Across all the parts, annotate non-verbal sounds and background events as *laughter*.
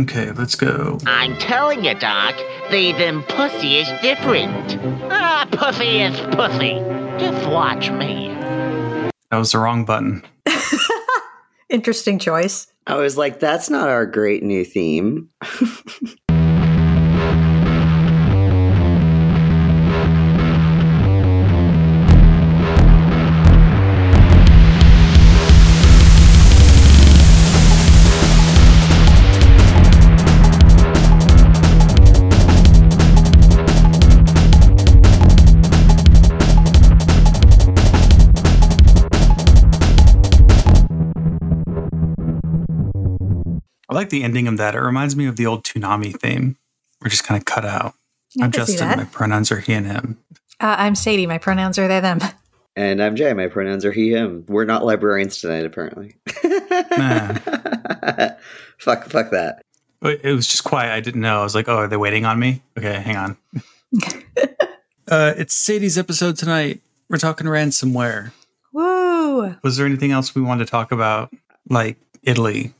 Okay, let's go. I'm telling you, Doc, thieving pussy is different. Ah, pussy is pussy. Just watch me. That was the wrong button. *laughs* Interesting choice. I was like, that's not our great new theme. *laughs* like the ending of that. It reminds me of the old Toonami theme. We're just kind of cut out. I I'm Justin. My pronouns are he and him. Uh, I'm Sadie. My pronouns are they, them. And I'm Jay. My pronouns are he, him. We're not librarians tonight, apparently. *laughs* fuck, fuck that. It was just quiet. I didn't know. I was like, oh, are they waiting on me? Okay, hang on. *laughs* uh, it's Sadie's episode tonight. We're talking ransomware. Woo! Was there anything else we wanted to talk about? Like Italy?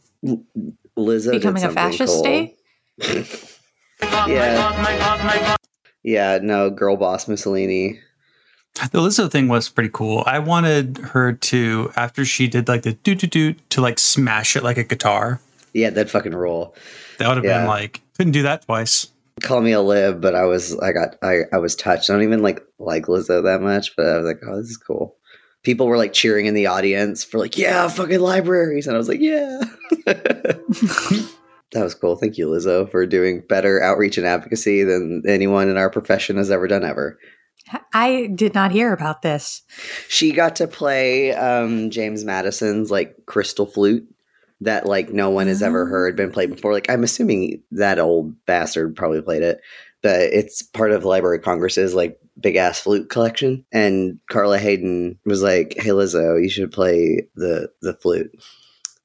Lizzo Becoming a fascist cool. state? *laughs* yeah. Yeah, no, girl boss Mussolini. The Lizzo thing was pretty cool. I wanted her to, after she did like the doot doot doot, to like smash it like a guitar. Yeah, that fucking roll. That would have Yeah. been like, couldn't do that twice. Call me a lib, but I was I got I, I was touched. I don't even like like Lizzo that much, but I was like, oh, this is cool. People were like cheering in the audience for like, yeah, fucking libraries, and I was like, yeah. *laughs* that was cool. Thank you, Lizzo, for doing better outreach and advocacy than anyone in our profession has ever done ever. I did not hear about this. She got to play um, James Madison's like crystal flute that like no one has ever Oh. heard been played before. Like I'm assuming that old bastard probably played it, but it's part of Library of Congress's like big ass flute collection. And Carla Hayden was like, "Hey Lizzo, you should play the the flute."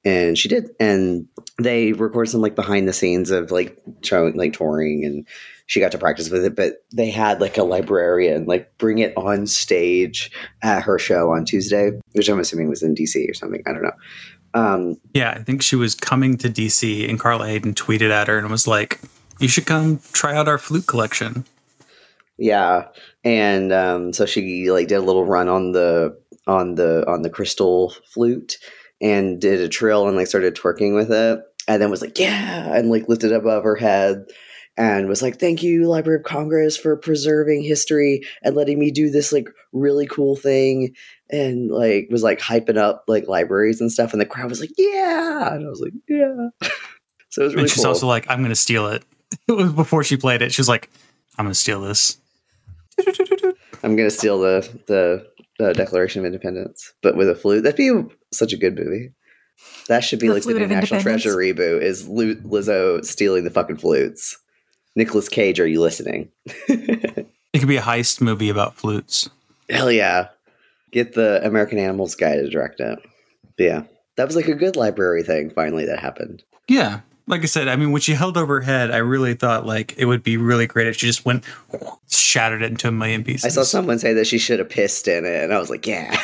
And she did, and they record some like behind the scenes of like showing like touring and she got to practice with it, but they had like a librarian like bring it on stage at her show on Tuesday, which I'm assuming was in DC or something. I don't know. Um, Yeah, I think she was coming to DC and Carla Hayden tweeted at her and was like, you should come try out our flute collection. Yeah, and um, so she like did a little run on the on the on the crystal flute and did a trill and like started twerking with it, and then was like, yeah, and like lifted it above her head. And was like, thank you, Library of Congress, for preserving history and letting me do this like really cool thing. And like was like hyping up like libraries and stuff. And the crowd was like, yeah. And I was like, yeah. *laughs* so it was really and she's cool. also like, I'm going to steal it. It was *laughs* before she played it. She was like, I'm going to steal this. I'm gonna steal the the uh, Declaration of Independence, but with a flute. That'd be such a good movie. That should be The like the Flute new National Treasure reboot. Is Lu- Lizzo stealing the fucking flutes? Nicolas Cage, are you listening? *laughs* It could be a heist movie about flutes. Hell yeah! Get the American Animals guy to direct it. But yeah, that was like a good library thing. Finally, that happened. Yeah. Like I said, I mean, when she held over her head, I really thought like it would be really great if she just went, shattered it into a million pieces. I saw someone say that she should have pissed in it, and I was like, yeah.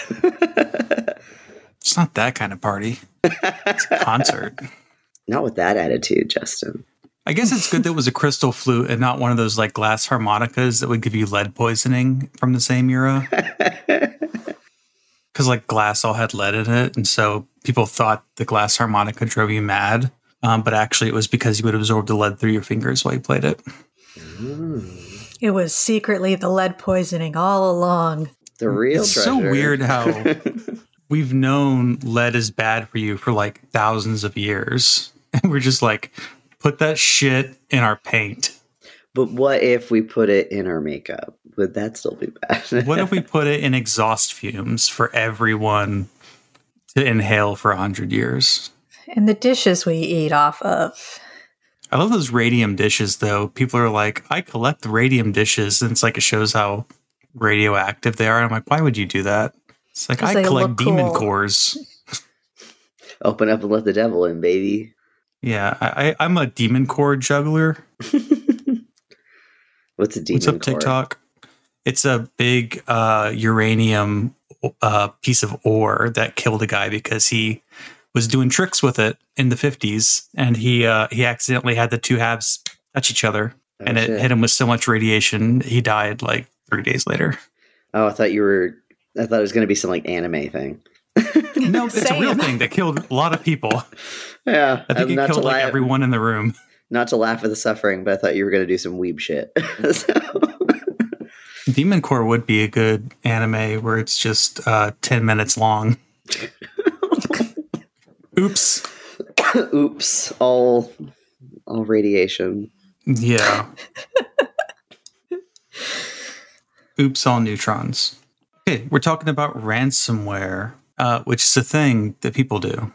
It's not that kind of party. It's a concert. *laughs* Not with that attitude, Justin. I guess it's good that it was a crystal flute and not one of those like glass harmonicas that would give you lead poisoning from the same era. *laughs* Because like glass all had lead in it, and so people thought the glass harmonica drove you mad, um, but actually it was because you would absorb the lead through your fingers while you played it. It was secretly the lead poisoning all along. The real It's so weird how *laughs* we've known lead is bad for you for like thousands of years, *laughs* and we're just like, put that shit in our paint. But what if we put it in our makeup? Would that still be bad? *laughs* What if we put it in exhaust fumes for everyone to inhale for a hundred years? And the dishes we eat off of. I love those radium dishes though. People are like, I collect radium dishes, and it's like it shows how radioactive they are. And I'm like, why would you do that? It's like, I collect demon cool. cores. *laughs* Open up and let the devil in, baby. Yeah, I, I, I'm a demon core juggler. *laughs* What's a demon What's up, core? TikTok? It's a big uh, uranium uh, piece of ore that killed a guy because he was doing tricks with it in the 50s and he uh, he accidentally had the two halves touch each other Oh, and it shit. hit him with so much radiation he died like three days later Oh, I thought you were. I thought it was going to be some like anime thing. no it's a real thing that killed a lot of people Yeah, i think um, it not killed like everyone in the room not to laugh at the suffering, but I thought you were going to do some weeb shit. *laughs* So- demon core would be a good anime where it's just uh 10 minutes long *laughs* oops *coughs* Oops! All, all radiation. yeah *laughs* oops all neutrons okay we're talking about ransomware uh, which is a thing that people do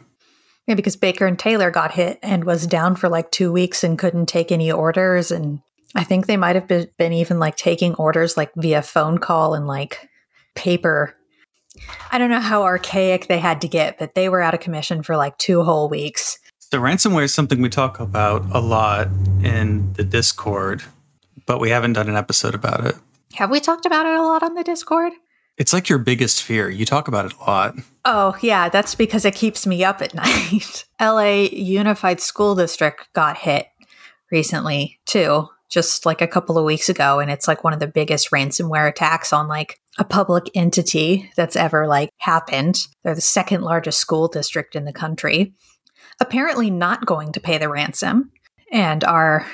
Yeah, because Baker and Taylor got hit and was down for like two weeks and couldn't take any orders. And I think they might have been, been even like taking orders like via phone call and like paper. I don't know how archaic they had to get, but they were out of commission for like two whole weeks. So ransomware is something we talk about a lot in the Discord, but we haven't done an episode about it. Have we talked about it a lot on the Discord? It's like your biggest fear. You talk about it a lot. Oh, yeah, that's because it keeps me up at *laughs* night. LA Unified School District got hit recently, too, just like a couple of weeks ago. And it's like one of the biggest ransomware attacks on like a public entity that's ever like happened. They're the second largest school district in the country. Apparently, not going to pay the ransom and are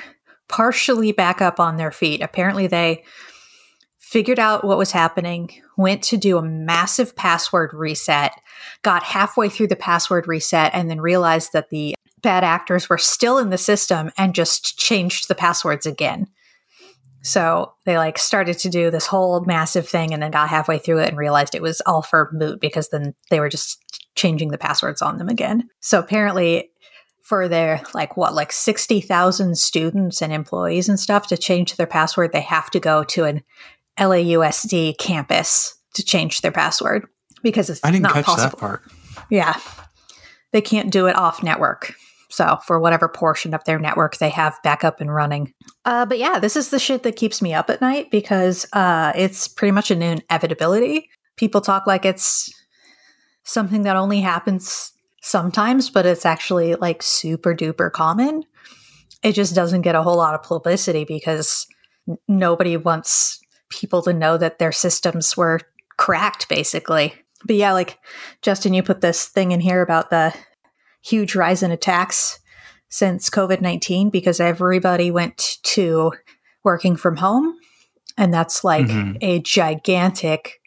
partially back up on their feet. Apparently, they figured out what was happening, went to do a massive password reset, got halfway through the password reset, and then realized that the bad actors were still in the system and just changed the passwords again. So they like started to do this whole massive thing and then got halfway through it and realized it was all for moot because then they were just changing the passwords on them again. So apparently for their like what like 60,000 students and employees and stuff to change their password they have to go to an LAUSD campus to change their password because it's I didn't not catch possible. that part. Yeah. They can't do it off network. So, for whatever portion of their network they have back up and running. Uh, but yeah, this is the shit that keeps me up at night because uh, it's pretty much an inevitability. People talk like it's something that only happens sometimes, but it's actually like super duper common. It just doesn't get a whole lot of publicity because n- nobody wants people to know that their systems were cracked, basically. But yeah, like Justin, you put this thing in here about the huge rise in attacks since COVID 19 because everybody went to working from home. And that's like Mhm. a gigantic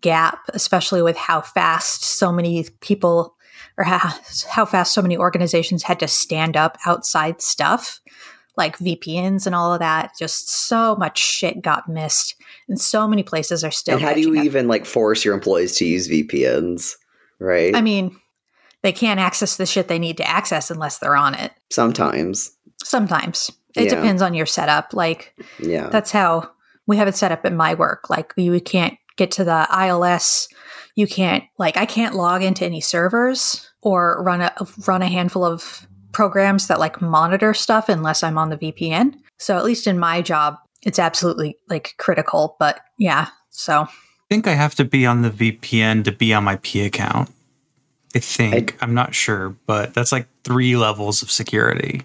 gap, especially with how fast so many people or how, how fast so many organizations had to stand up outside stuff like VPNs and all of that. Just so much shit got missed. And so many places are still. and how do you up. even like force your employees to use VPNs? Right. I mean, they can't access the shit they need to access unless they're on it. Sometimes. Sometimes. It Yeah. depends on your setup. Like, Yeah. that's how we have it set up in my work. Like, you can't get to the ILS. You can't, like, I can't log into any servers or run a, run a handful of programs that like monitor stuff unless I'm on the VPN. So, at least in my job, it's absolutely like critical. But yeah, so I think I have to be on the VPN to be on my P account. I think. I, am not sure, but that's like three levels of security.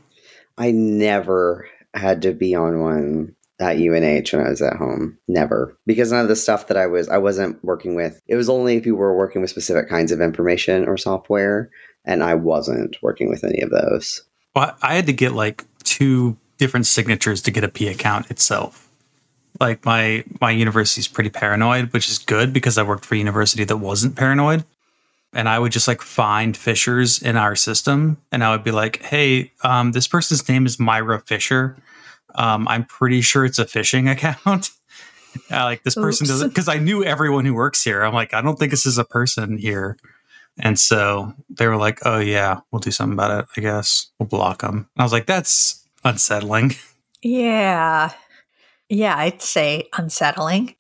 I never had to be on one at UNH when I was at home. Never. Because none of the stuff that I was I wasn't working with. It was only if you were working with specific kinds of information or software and I wasn't working with any of those. Well, I had to get like two different signatures to get a P account itself. Like my my university's pretty paranoid, which is good because I worked for a university that wasn't paranoid. And I would just like find fissures in our system, and I would be like, "Hey, um, this person's name is Myra Fisher. Um, I'm pretty sure it's a phishing *laughs* account. uh, like this person Oops. doesn't because I knew everyone who works here. I'm like, I don't think this is a person here. And so they were like, "Oh yeah, we'll do something about it. I guess we'll block them." And I was like, "That's unsettling." yeah. Yeah, I'd say unsettling.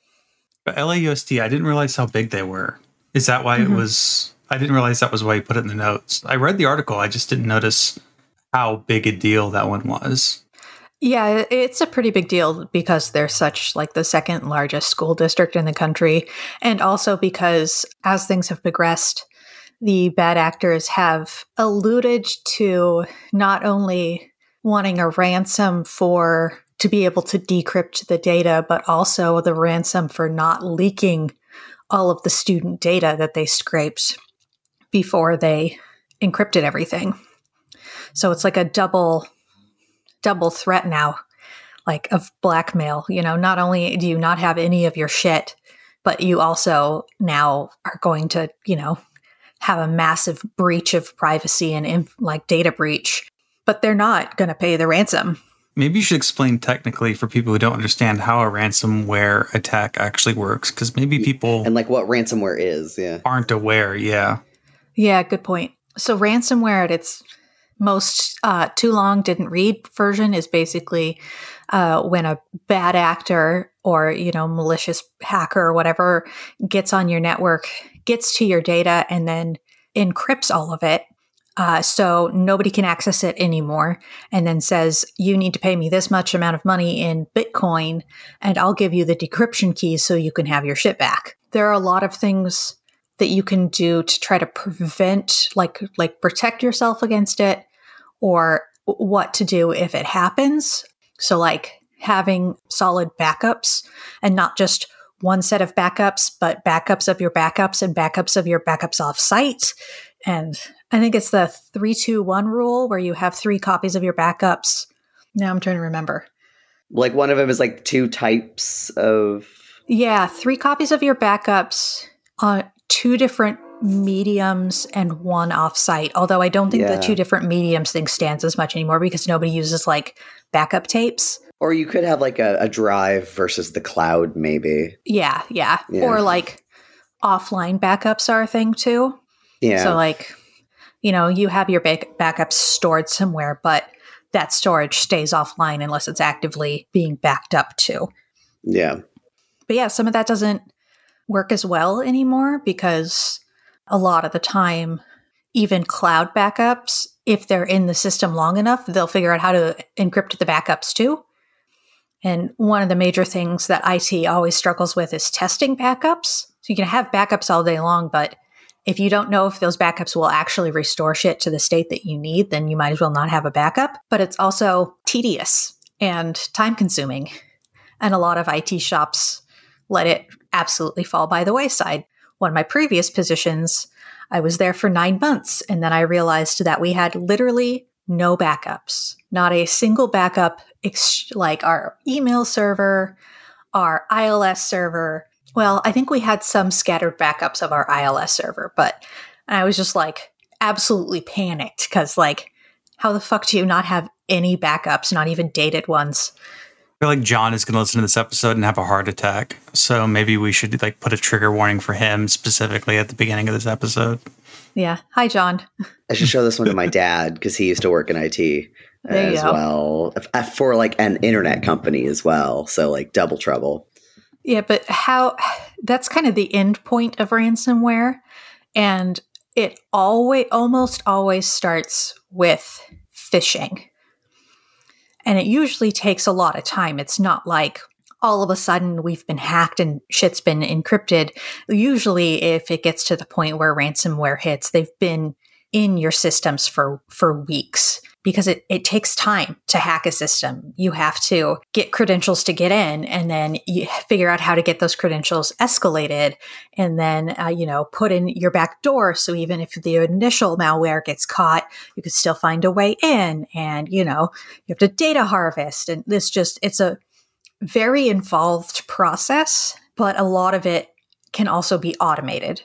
But LAUSD, I didn't realize how big they were. Is that why Mhm. it was? I didn't realize that was why you put it in the notes. I read the article. I just didn't notice how big a deal that one was. Yeah, it's a pretty big deal because they're such like the second largest school district in the country. And also because as things have progressed, the bad actors have alluded to not only wanting a ransom for to be able to decrypt the data, but also the ransom for not leaking all of the student data that they scraped before they encrypted everything. So it's like a double double threat now, like of blackmail. You know, not only do you not have any of your shit, but you also now are going to, you know, have a massive breach of privacy and like data breach, but they're not going to pay the ransom. Maybe you should explain technically for people who don't understand how a ransomware attack actually works, because maybe people and like what ransomware is, yeah, aren't aware. Yeah, yeah, good point. So ransomware at its most uh, too long didn't read version is basically uh, when a bad actor or you know malicious hacker or whatever gets on your network gets to your data and then encrypts all of it uh, so nobody can access it anymore and then says you need to pay me this much amount of money in bitcoin and i'll give you the decryption keys so you can have your shit back there are a lot of things that you can do to try to prevent like like protect yourself against it or what to do if it happens. So like having solid backups and not just one set of backups but backups of your backups and backups of your backups off site and i think it's the 321 rule where you have three copies of your backups. Now i'm trying to remember. Like one of them is like two types of yeah three copies of your backups on two different mediums and one offsite. Although I don't think yeah. the two different mediums thing stands as much anymore because nobody uses like backup tapes. Or you could have like a, a drive versus the cloud, maybe. Yeah, yeah, yeah. Or like offline backups are a thing too. Yeah. So like, you know, you have your back- backups stored somewhere, but that storage stays offline unless it's actively being backed up to. Yeah. But yeah, some of that doesn't work as well anymore because a lot of the time, even cloud backups, if they're in the system long enough, they'll figure out how to encrypt the backups too. And one of the major things that IT always struggles with is testing backups. So you can have backups all day long, but if you don't know if those backups will actually restore shit to the state that you need, then you might as well not have a backup. But it's also tedious and time consuming. And a lot of IT shops let it absolutely fall by the wayside. One of my previous positions, I was there for nine months, and then I realized that we had literally no backups, not a single backup, ex- like our email server, our ILS server. Well, I think we had some scattered backups of our ILS server, but I was just like absolutely panicked because, like, how the fuck do you not have any backups, not even dated ones? Feel like John is going to listen to this episode and have a heart attack. So maybe we should like put a trigger warning for him specifically at the beginning of this episode. Yeah. Hi, John. I should show this one to my *laughs* dad because he used to work in IT as well uh, for like an internet company as well. So like double trouble. Yeah, but how that's kind of the end point of ransomware. And it always almost always starts with phishing. And it usually takes a lot of time. It's not like all of a sudden we've been hacked and shit's been encrypted. Usually, if it gets to the point where ransomware hits, they've been in your systems for, for weeks because it, it takes time to hack a system. You have to get credentials to get in and then you figure out how to get those credentials escalated and then, uh, you know, put in your back door. So even if the initial malware gets caught, you could still find a way in and, you know, you have to data harvest. And this just, it's a very involved process, but a lot of it can also be automated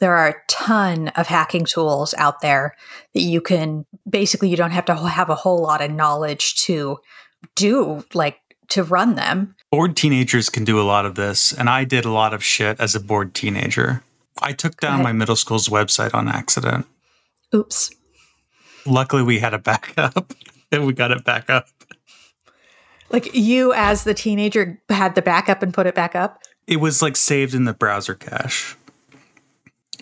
there are a ton of hacking tools out there that you can basically you don't have to *laughs* have a whole lot of knowledge to do like to run them. Bored teenagers can do a lot of this, and I did a lot of shit as a bored teenager. I took down my middle school's website on accident. Oops. Luckily, we had a backup *laughs* and we got it back up. Like you, as the teenager, had the backup and put it back up? It was like saved in the browser cache.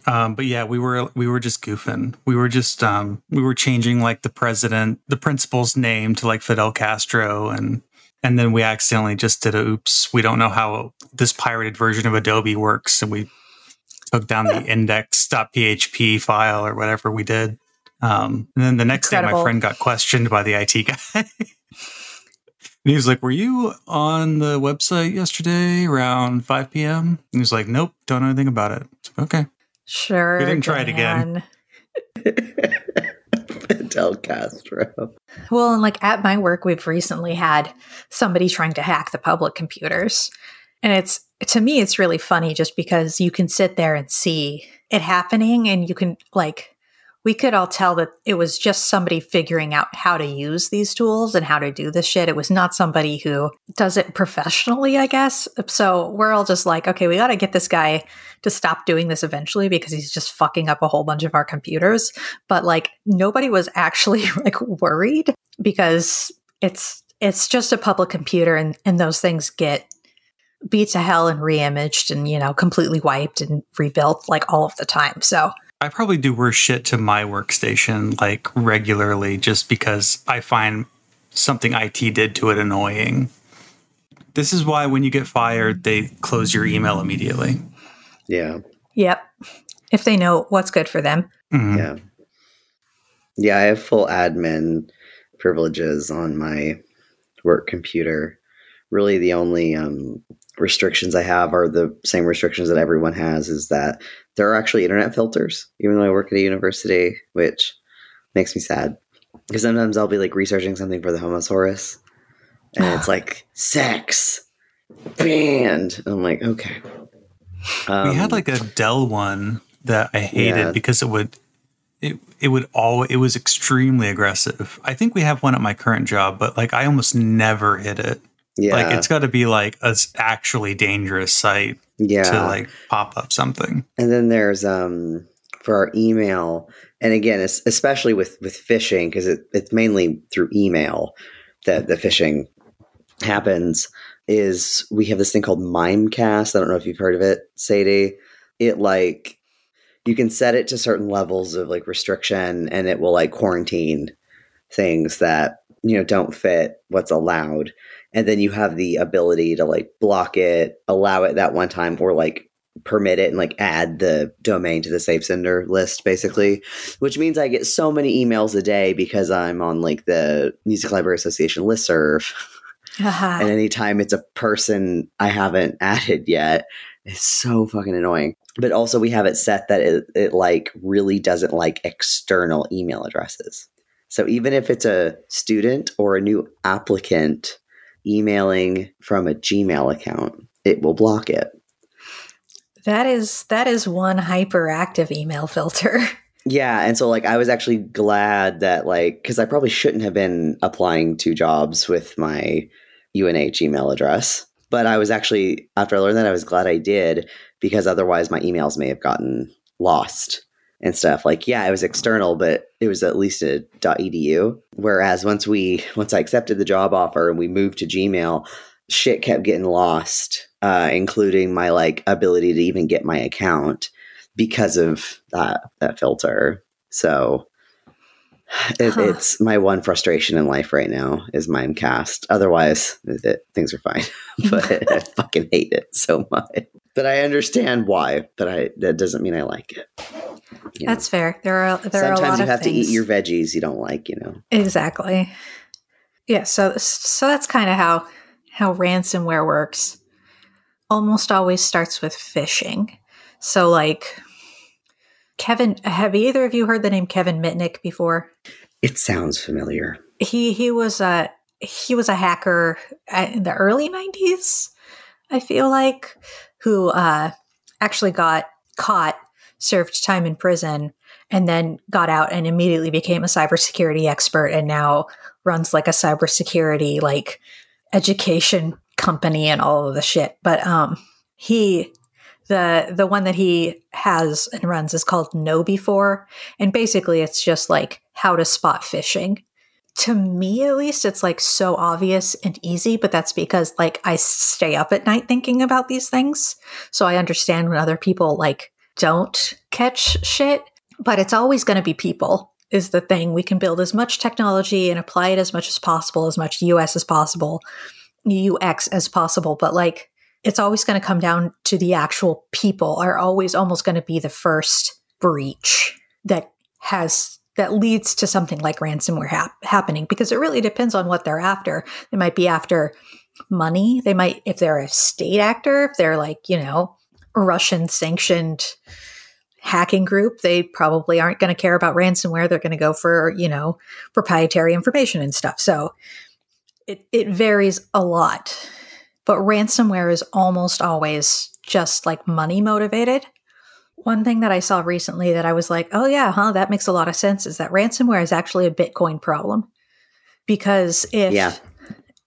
Um, but yeah, we were we were just goofing. We were just um, we were changing like the president, the principal's name to like Fidel Castro, and and then we accidentally just did a oops. We don't know how this pirated version of Adobe works, and we took down the *laughs* index.php file or whatever we did. Um, and then the next day, my friend got questioned by the IT guy. *laughs* and he was like, Were you on the website yesterday around 5 p.m.? And he was like, Nope, don't know anything about it. Like, okay. Sure. We didn't try it again. *laughs* Fidel Castro. Well, and like at my work, we've recently had somebody trying to hack the public computers. And it's, to me, it's really funny just because you can sit there and see it happening and you can, like, we could all tell that it was just somebody figuring out how to use these tools and how to do this shit. It was not somebody who does it professionally, I guess. So we're all just like, okay, we got to get this guy to stop doing this eventually because he's just fucking up a whole bunch of our computers. But like nobody was actually *laughs* like worried because it's it's just a public computer and, and those things get beat to hell and reimaged and you know completely wiped and rebuilt like all of the time. So I probably do worse shit to my workstation like regularly just because I find something IT did to it annoying. This is why when you get fired, they close your email immediately. Yeah. yep. If they know what's good for them. Mhm. Yeah. Yeah, I have full admin privileges on my work computer. Really, the only um, restrictions I have are the same restrictions that everyone has is that there are actually internet filters, even though I work at a university, which makes me sad. Because sometimes I'll be like researching something for the Homosaurus, and it's *sighs* like sex banned. And I'm like, okay. we had Um, like a Dell one that I hated Yeah. because it would it it would all it was extremely aggressive. I think we have one at my current job, but like I almost never hit it. Yeah, Like it's got to be like a actually dangerous site yeah. to like pop up something. And then there's um for our email, and again, it's especially with with phishing because it, it's mainly through email that the phishing happens. Is we have this thing called Mimecast. I don't know if you've heard of it, Sadie. It like you can set it to certain levels of like restriction, and it will like quarantine things that you know don't fit what's allowed and then you have the ability to like block it allow it that one time or like permit it and like add the domain to the safe sender list basically which means i get so many emails a day because i'm on like the music library association listserv. Haha. and anytime it's a person i haven't *laughs* added yet it's so fucking annoying. But also we have it set that it, it like really doesn't like external email addresses. So even if it's a student or a new applicant emailing from a gmail account it will block it that is that is one hyperactive email filter. *laughs* Yeah, and so like I was actually glad that like because I probably shouldn't have been applying to jobs with my UNH email address, but I was actually after I learned that I was glad I did because otherwise my emails may have gotten lost and stuff. Like yeah, it was external, but it was at least a .edu. Whereas once we once I accepted the job offer and we moved to Gmail, shit kept getting lost, uh, including my like ability to even get my account because of that that filter. So it, Huh. it's my one frustration in life right now is Mimecast. Otherwise, it, things are fine. *laughs* but I fucking hate it so much. But I understand why. But I that doesn't mean I like it. You know? That's fair. There are there are a lot Sometimes you have to eat your veggies you don't like. You know. Exactly. Yeah, so so that's kind of how how ransomware works. Almost always starts with phishing. So like Kevin have either of you heard the name Kevin Mitnick before? It sounds familiar. He he was a he was a hacker uh, in the early 90s, I feel like, who uh actually got caught, served time in prison and then got out and immediately became a cybersecurity expert and now runs like a cybersecurity like education company and all of the shit. But um he the the one that he has and runs is called KnowBe4. And basically it's just like how to spot phishing. To me at least, it's like so obvious and easy, but that's because like I stay up at night thinking about these things. So I understand when other people like don't catch shit but it's always going to be people is the thing we can build as much technology and apply it as much as possible as much us as possible ux as possible but like it's always going to come down to the actual people are always almost going to be the first breach that has that leads to something like ransomware hap- happening because it really depends on what they're after. They might be after money. They might, if they're a state actor, if they're like, you know, Russian sanctioned hacking group, they probably aren't going to care about ransomware. They're going to go for, you know, proprietary information and stuff. So it, it varies a lot. But ransomware is almost always just like money motivated. One thing that I saw recently that I was like, oh, yeah, huh, that makes a lot of sense is that ransomware is actually a Bitcoin problem. Because if, Yeah.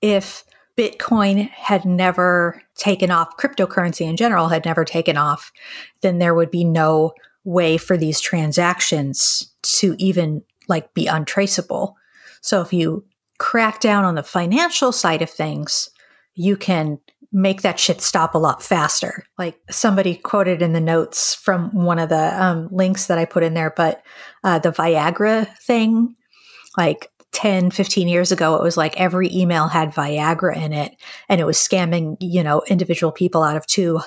if Bitcoin had never taken off, cryptocurrency in general had never taken off, then there would be no way for these transactions to even like be untraceable. So if you crack down on the financial side of things, you can make that shit stop a lot faster. Like somebody quoted in the notes from one of the um, links that I put in there, but uh, the Viagra thing, like 10, 15 years ago, it was like every email had Viagra in it and it was scamming, you know, individual people out of two,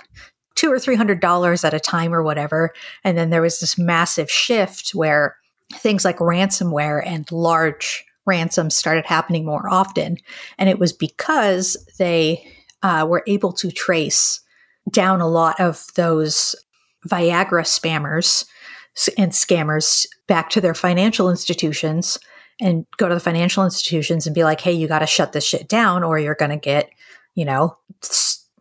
two or three hundred dollars at a time or whatever. And then there was this massive shift where things like ransomware and large ransoms started happening more often. And it was because they uh, were able to trace down a lot of those Viagra spammers and scammers back to their financial institutions and go to the financial institutions and be like, hey, you got to shut this shit down or you're going to get, you know,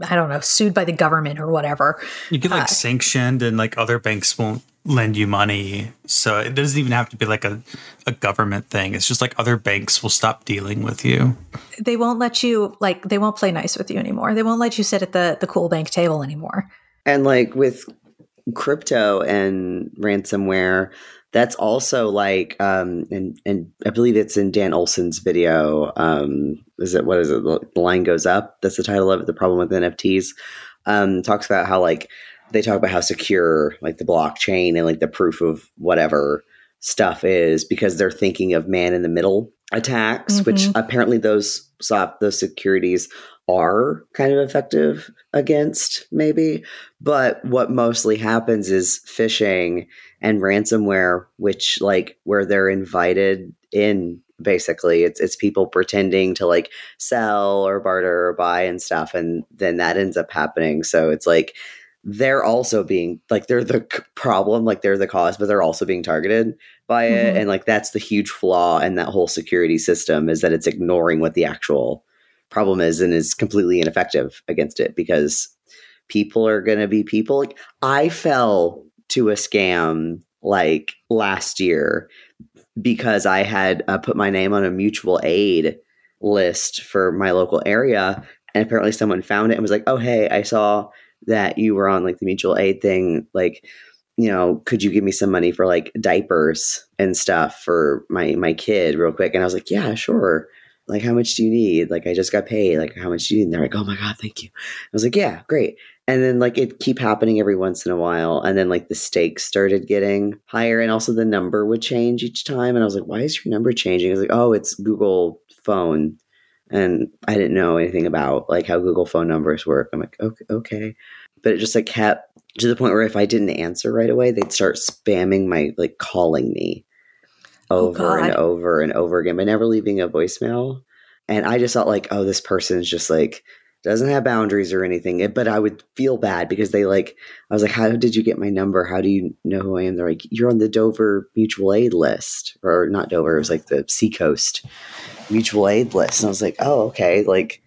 I don't know, sued by the government or whatever. You get like Uh, sanctioned, and like other banks won't lend you money. So it doesn't even have to be like a, a government thing. It's just like other banks will stop dealing with you. They won't let you, like, they won't play nice with you anymore. They won't let you sit at the, the cool bank table anymore. And like with crypto and ransomware, that's also like um and and I believe it's in Dan Olson's video. Um is it what is it? The line goes up. That's the title of it, the problem with NFTs. Um talks about how like they talk about how secure like the blockchain and like the proof of whatever stuff is because they're thinking of man in the middle attacks, which Mhm. apparently those soft those securities are kind of effective against maybe but what mostly happens is phishing and ransomware which like where they're invited in basically. It's it's people pretending to like sell or barter or buy and stuff and then that ends up happening. So it's like they're also being like they're the problem like they're the cause but they're also being targeted by it. Mhm. and like that's the huge flaw in that whole security system is that it's ignoring what the actual problem is and is completely ineffective against it because people are going to be people. Like i fell to a scam like last year because i had uh, put my name on a mutual aid list for my local area and apparently someone found it and was like oh hey i saw that you were on like the mutual aid thing like you know could you give me some money for like diapers and stuff for my my kid real quick? And i was like yeah sure. Like how much do you need? Like i just got paid. Like how much do you need? And they're like oh my god thank you. I was like yeah great and then like it keep happening every once in a while and then like the stakes started getting higher and also the number would change each time and i was like why is your number changing? I was like oh it's google phone. And i didn't know anything about like how google phone numbers work. I'm like okay okay. But it just like kept to the point where if i didn't answer right away they'd start spamming my like calling me Oh, over and over and over again but never leaving a voicemail. And i just thought like oh this person's just like doesn't have boundaries or anything It- but i would feel bad because they like i was like how did you get my number? How do you know who i am? They're like you're on the dover mutual aid list or not dover it was like the seacoast mutual aid list and i was like oh okay like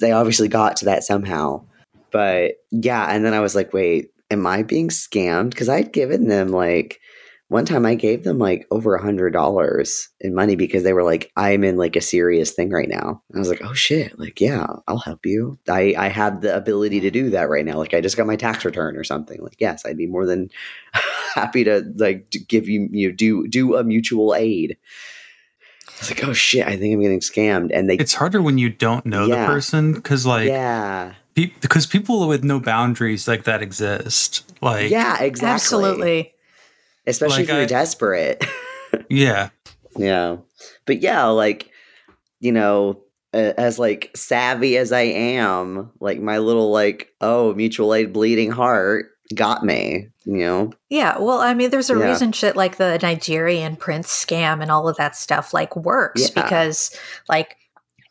they obviously got to that somehow but yeah and then i was like wait am i being scammed? Because i'd given them like one time I gave them like over a hundred dollars in money because they were like, I'm in like a serious thing right now. And I was like, oh shit, like, yeah, I'll help you. I, I have the ability to do that right now. Like I just got my tax return or something. Like, yes, I'd be more than *laughs* happy to like to give you, you know, do, do a mutual aid. I was like, oh shit, I think I'm getting scammed. And they, It's harder when you don't know Yeah. the person because like yeah, because people with no boundaries like that exist. Like yeah, exactly. Absolutely. Especially Like if you're I- desperate. *laughs* yeah. Yeah. But yeah, like, you know, as like savvy as I am, like my little like oh mutual aid bleeding heart got me. You know, Yeah, well, I mean, there's a Yeah. reason shit like the Nigerian prince scam and all of that stuff like works Yeah. because like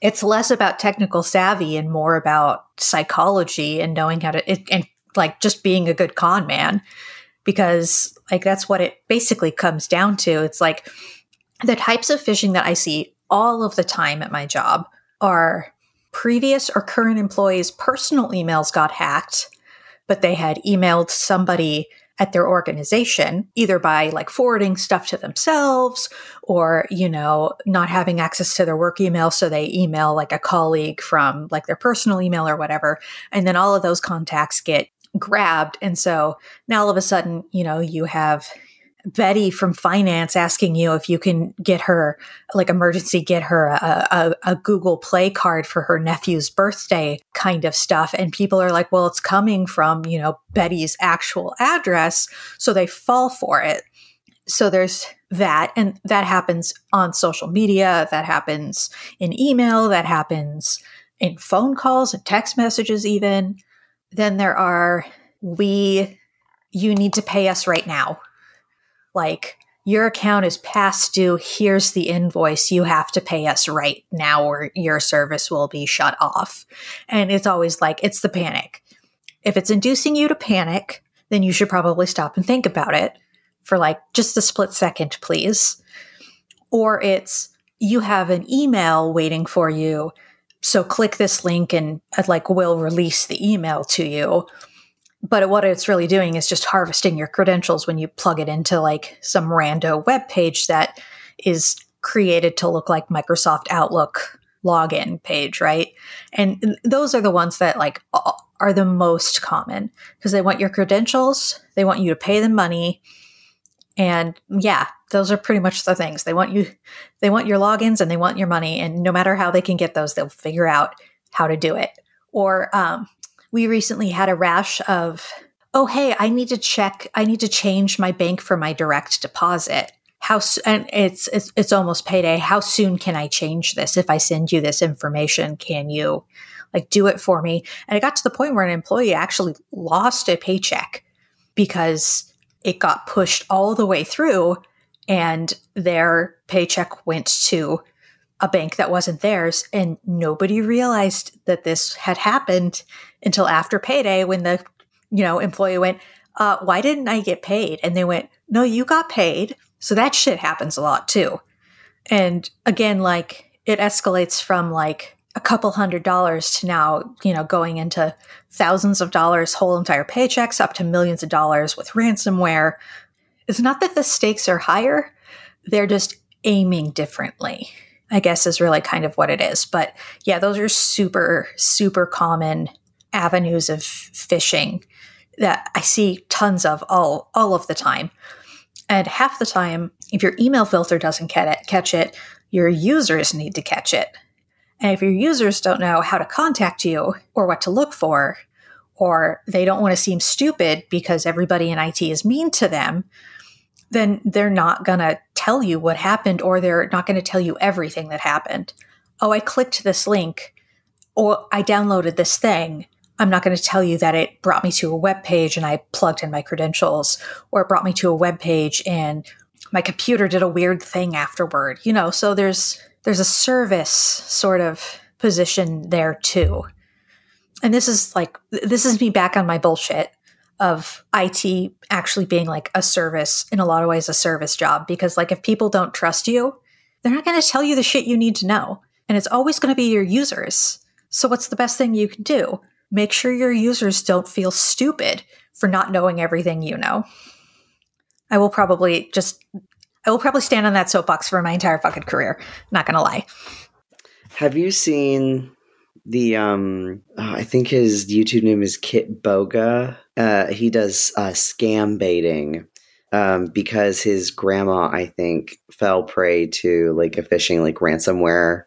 it's less about technical savvy and more about psychology and knowing how to it, and like just being a good con man because like that's what it basically comes down to. It's like the types of phishing that I see all of the time at my job are previous or current employees' personal emails got hacked, but they had emailed somebody at their organization, either by like forwarding stuff to themselves or, you know, not having access to their work email. So they email like a colleague from like their personal email or whatever. And then all of those contacts get grabbed. And so now all of a sudden, you know, you have Betty from finance asking you if you can get her, like emergency, get her a, a, a Google Play card for her nephew's birthday kind of stuff. And people are like, well, it's coming from, you know, Betty's actual address. So they fall for it. So there's that. And that happens on social media, that happens in email, that happens in phone calls and text messages, even. Then there are, we, you need to pay us right now. Like your account is past due. Here's the invoice. You have to pay us right now or your service will be shut off. And it's always like it's the panic. If it's inducing you to panic then you should probably stop and think about it for like just a split second please. Or it's you have an email waiting for you so click this link and uh, like we'll release the email to you but what it's really doing is just harvesting your credentials when you plug it into like some rando web page that is created to look like Microsoft Outlook login page, right? And those are the ones that like are the most common because they want your credentials, they want you to pay them money, and yeah, those are pretty much the things. They want you they want your logins and they want your money and no matter how they can get those, they'll figure out how to do it. Or um we recently had a rash of, oh, hey, I need to check, I need to change my bank for my direct deposit. How and it's, it's it's almost payday. How soon can I change this? If I send you this information, can you like do it for me? And it got to the point where an employee actually lost a paycheck because it got pushed all the way through and their paycheck went to a bank that wasn't theirs and nobody realized that this had happened until after payday when the you know employee went uh, why didn't i get paid? And they went no you got paid. So that shit happens a lot too. And again like it escalates from like a couple hundred dollars to now you know going into thousands of dollars whole entire paychecks up to millions of dollars with ransomware it's not that the stakes are higher they're just aiming differently I guess is really kind of what it is. But yeah, those are super, super common avenues of phishing that I see tons of all all of the time. And half the time, if your email filter doesn't catch it, your users need to catch it. And if your users don't know how to contact you or what to look for, or they don't want to seem stupid because everybody in IT is mean to them, then they're not going to tell you what happened or they're not going to tell you everything that happened. Oh, I clicked this link or I downloaded this thing. I'm not going to tell you that it brought me to a web page and I plugged in my credentials or it brought me to a web page and my computer did a weird thing afterward. You know, so there's there's a service sort of position there too. And this is like this is me back on my bullshit of IT actually being like a service in a lot of ways a service job because like if people don't trust you, they're not going to tell you the shit you need to know. And it's always going to be your users. So what's the best thing you can do? Make sure your users don't feel stupid for not knowing everything you know. I will probably just I will probably stand on that soapbox for my entire fucking career. Not going to lie. Have you seen the um oh, I think his YouTube name is Kitboga. Uh he does uh scam baiting um because his grandma I think fell prey to like a phishing like ransomware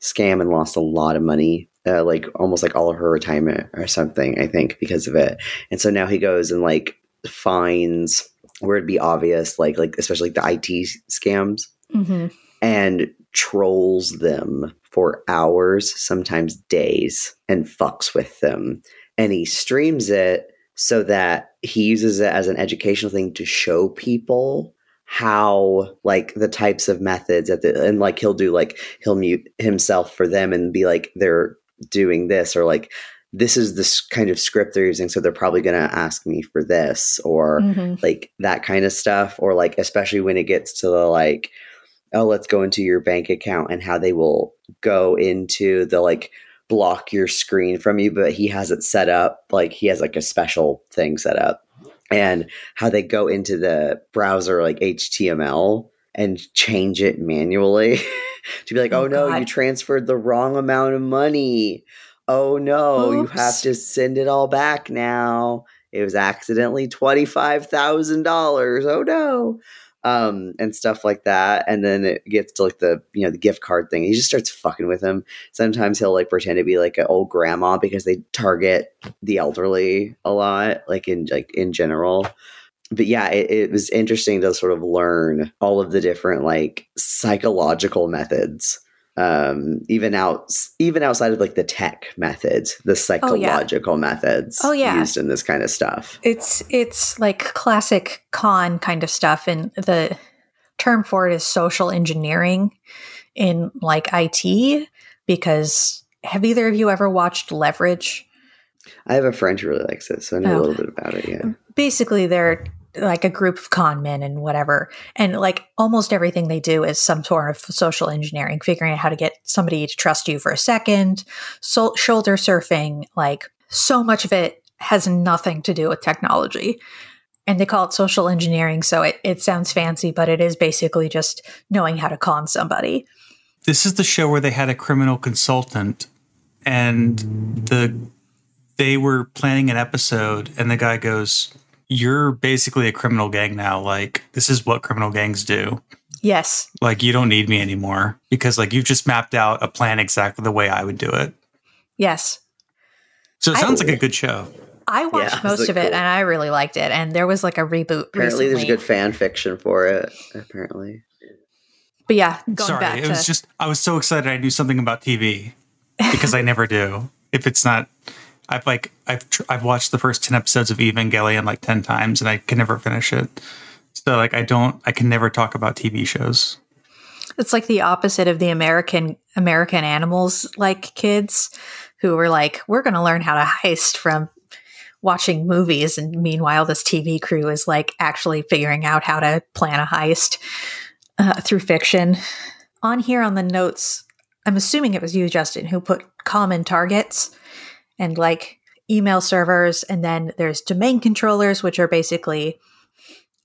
scam and lost a lot of money. Uh, like almost like all of her retirement or something, I think, because of it. And so now he goes and like finds where it'd be obvious, like like especially like the IT scams Mm-hmm. and trolls them for hours, sometimes days, and fucks with them. And he streams it so that he uses it as an educational thing to show people how like the types of methods at the and like he'll do like he'll mute himself for them and be like they're doing this or like this is this kind of script they're using so they're probably going to ask me for this or Mhm. like that kind of stuff or like especially when it gets to the like oh let's go into your bank account and how they will go into the like block your screen from you but he has it set up like he has like a special thing set up. And how they go into the browser like html and change it manually *laughs* to be like Oh, oh, no you transferred the wrong amount of money. Oh no you have to send it all back now. It was accidentally $25,000 oh no um and stuff like that. And then it gets to like the you know the gift card thing. He just starts fucking with him. Sometimes he'll like pretend to be like an old grandma because they target the elderly a lot like in like in general. But yeah it, it was interesting to sort of learn all of the different like psychological methods um even out even outside of like the tech methods the psychological methods Oh, yeah. used in this kind of stuff It's it's like classic con kind of stuff, and the term for it is social engineering in like IT. Because have either of you ever watched Leverage? i have a friend who really likes it so i know Oh. a little bit about it yeah Basically, they're like a group of con men and whatever, and like almost everything they do is some sort of social engineering, figuring out how to get somebody to trust you for a second, so- shoulder surfing. Like so much of it has nothing to do with technology. and they call it social engineering so it, it sounds fancy but it is basically just knowing how to con somebody This is the show where they had a criminal consultant and the they were planning an episode and the guy goes, You're basically a criminal gang now. Like, this is what criminal gangs do. yes Like, you don't need me anymore because, like, you've just mapped out a plan exactly the way I would do it. yes So it I- sounds like a good show. i watched it's, most like, of it and i really liked it and there was like a reboot apparently there's good fan fiction for it apparently but yeah going Sorry, back it to was just I was so excited I knew something about TV because I never do. If it's not, I've like I've tr- I've watched the first ten episodes of Evangelion like ten times and I can never finish it. So like I don't I can never talk about TV shows. it's like the opposite of the american american animals like kids who were like we're going to learn how to heist from watching movies and meanwhile this tv crew is like actually figuring out how to plan a heist uh, through fiction on here on the notes i'm assuming it was you justin who put common targets and like email servers and then there's domain controllers which are basically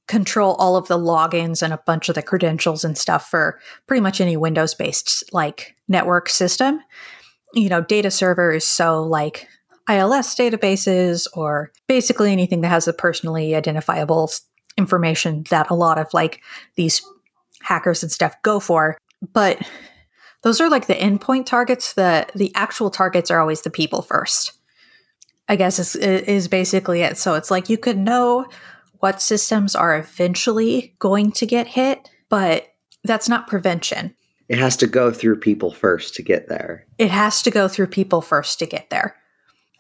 control all of the logins and a bunch of the credentials and stuff for pretty much any Windows based like network system. You know, data servers, so like ILS databases or basically anything that has a personally identifiable information that a lot of like these hackers and stuff go for. But those are like the endpoint targets. The the actual targets are always the people first. I guess is is basically it. So it's like you could know what systems are eventually going to get hit, but that's not prevention. it has to go through people first to get there It has to go through people first to get there.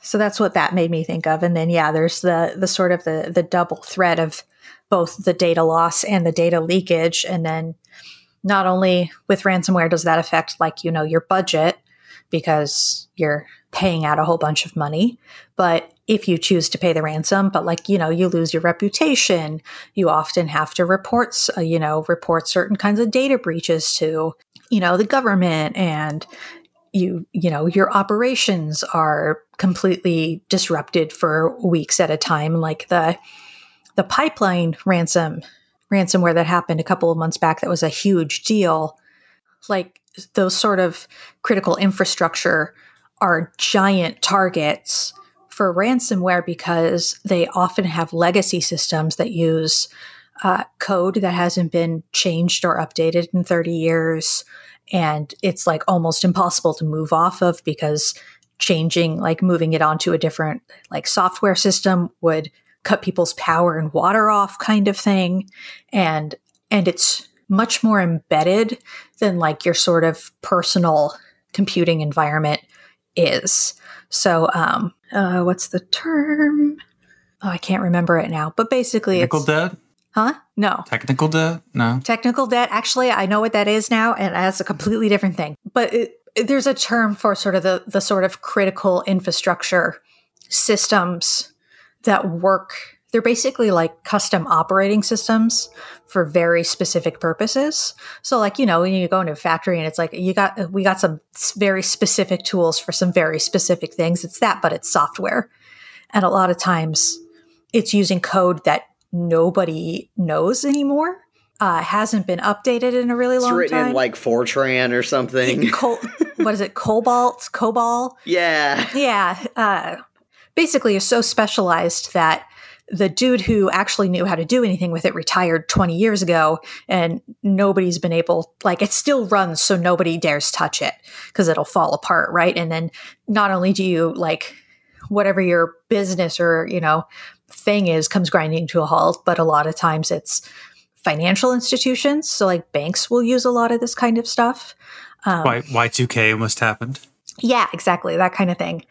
So that's what that made me think of. And then yeah, there's the the sort of the the double threat of both the data loss and the data leakage. And then not only with ransomware does that affect like, you know, your budget because you're paying out a whole bunch of money, but if you choose to pay the ransom, but like, you know, you lose your reputation, you often have to report, uh, you know, report certain kinds of data breaches to, you know, the government and you you know your operations are completely disrupted for weeks at a time. Like the the pipeline ransom ransomware that happened a couple of months back that was a huge deal like those sort of critical infrastructure are giant targets for ransomware because they often have legacy systems that use uh, code that hasn't been changed or updated in 30 years. And it's like almost impossible to move off of because changing like moving it onto a different like software system would cut people's power and water off kind of thing and and it's much more embedded than like your sort of personal computing environment is. So, um, uh, what's the term? Oh, I can't remember it now. But basically, Technical it's debt? huh? No, Technical debt? No. technical debt. Actually, I know what that is now, and that's a completely different thing. But it- there's a term for sort of the the sort of critical infrastructure systems that work. They're basically like custom operating systems for very specific purposes. So, like you know, when you go into a factory and it's like you got we got some very specific tools for some very specific things. It's that, but it's software, and a lot of times it's using code that nobody knows anymore. Uh, hasn't been updated in a really It's long written time. in like Fortran or something. Col- what is it? Cobalt, Cobol. *laughs* yeah. Yeah. Uh, basically, is so specialized that the dude who actually knew how to do anything with it retired 20 years ago, and nobody's been able. Like, it still runs, so nobody dares touch it because it'll fall apart, right? And then not only do you like whatever your business or you know thing is comes grinding to a halt, but a lot of times it's financial institutions. So, like banks will use a lot of this kind of stuff. Um, Why Y2K almost happened. yeah, exactly. That kind of thing.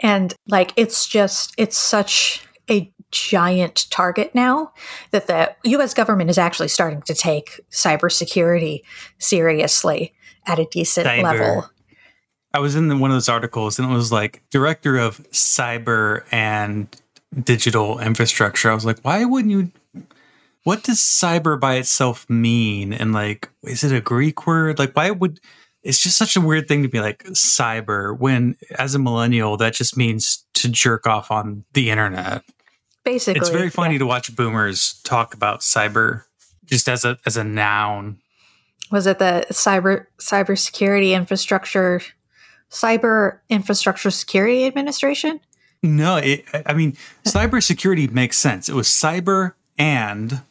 And like, it's just, it's such a giant target now that the US government is actually starting to take cybersecurity seriously at a decent Cyber. level. I was in the, one of those articles and it was like director of cyber and digital infrastructure. I was like, why wouldn't you? What does cyber by itself mean? And like, is it a Greek word? Like, why would it's just such a weird thing to be like cyber when as a millennial that just means to jerk off on the internet. Basically, It's very funny yeah. to watch boomers talk about cyber just as a as a noun. Was it the cyber cybersecurity infrastructure, cyber infrastructure security administration? No, it, I mean, cybersecurity makes sense. It was cyber and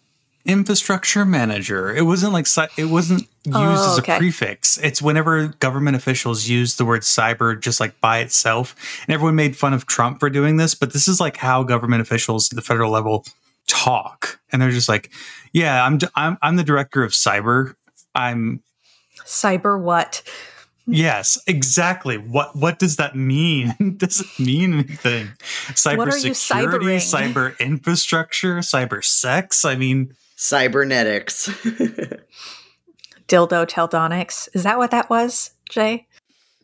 infrastructure manager. It wasn't like it wasn't used Oh, as a prefix. It's whenever government officials use the word cyber just like by itself. And everyone made fun of Trump for doing this, but this is like how government officials at the federal level talk. And they're just like, "Yeah, I'm d- I'm I'm the director of cyber. I'm Cyber what? Yes, exactly. What what does that mean? does *laughs* it mean anything? What are you Cybersecurity, cyber infrastructure, cyber sex. I mean, Cybernetics. *laughs* Dildo teldonics. Is that what that was, Jay?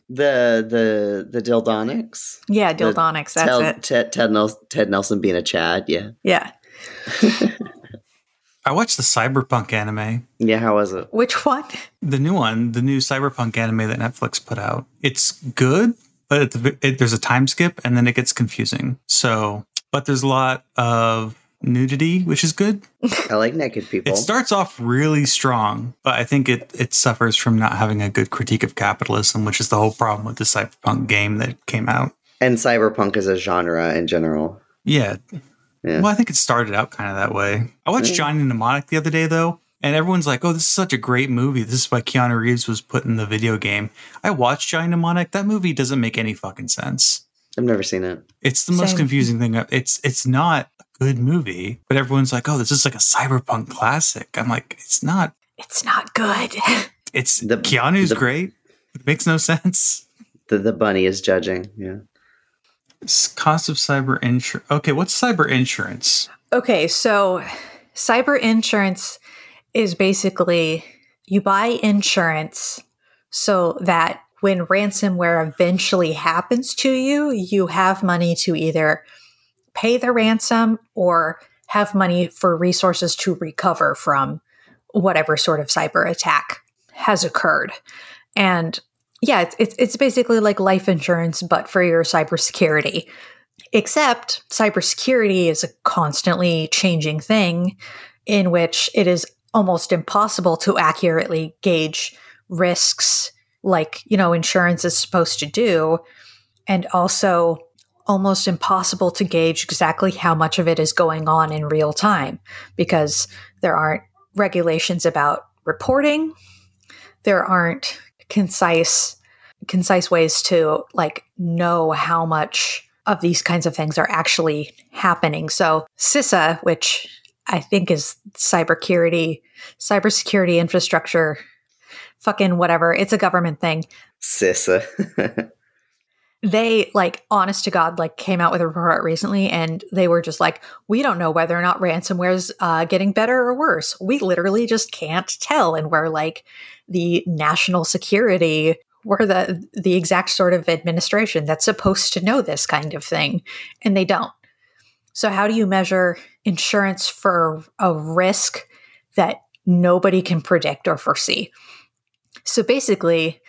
the the the Dildonics. Yeah, The. That's Ted, it. Ted, Ted, Nelson, Ted Nelson being a Chad. Yeah. Yeah. *laughs* I watched the cyberpunk anime, Yeah. How was it? Which one? the new one, the new cyberpunk anime that Netflix put out. It's good, but at the, it, there's a time skip and then it gets confusing. So, but there's a lot of nudity, which is good. I like naked people. It starts off really strong, but I think it it suffers from not having a good critique of capitalism, which is the whole problem with the cyberpunk game that came out. and cyberpunk is a genre in general. Yeah. Yeah. Well, I think it started out kind of that way. I watched Yeah. Johnny Mnemonic the other day though, and everyone's like, "Oh, this is such a great movie. This is why Keanu Reeves was put in the video game." I watched Johnny Mnemonic. That movie doesn't make any fucking sense. I've never seen it. It's the most confusing thing. It's it's not a good movie, but everyone's like, "Oh, this is like a cyberpunk classic." I'm like, "It's not. It's not good. *laughs* It's The- Keanu's the- great. It makes no sense." The the bunny is judging. Yeah. S- Cost of cyber insurance. Okay, what's cyber insurance? okay, so cyber insurance is basically you buy insurance so that when ransomware eventually happens to you, you have money to either pay the ransom or have money for resources to recover from whatever sort of cyber attack has occurred. And yeah, it's, it's, it's basically like life insurance, but for your cybersecurity. Except cybersecurity is a constantly changing thing in which it is almost impossible to accurately gauge risks like, you know, insurance is supposed to do. And also almost impossible to gauge exactly how much of it is going on in real time because there aren't regulations about reporting. There aren't concise concise ways to like know how much of these kinds of things are actually happening. So CISA, which I think is cybersecurity, cybersecurity infrastructure fucking whatever. It's a government thing. CISA. *laughs* they like honest to god like came out with a report recently and they were just like we don't know whether or not ransomware is uh, getting better or worse. We literally just can't tell. And we're like the national security we're the the exact sort of administration that's supposed to know this kind of thing and they don't. So how do you measure insurance for a risk that nobody can predict or foresee? So basically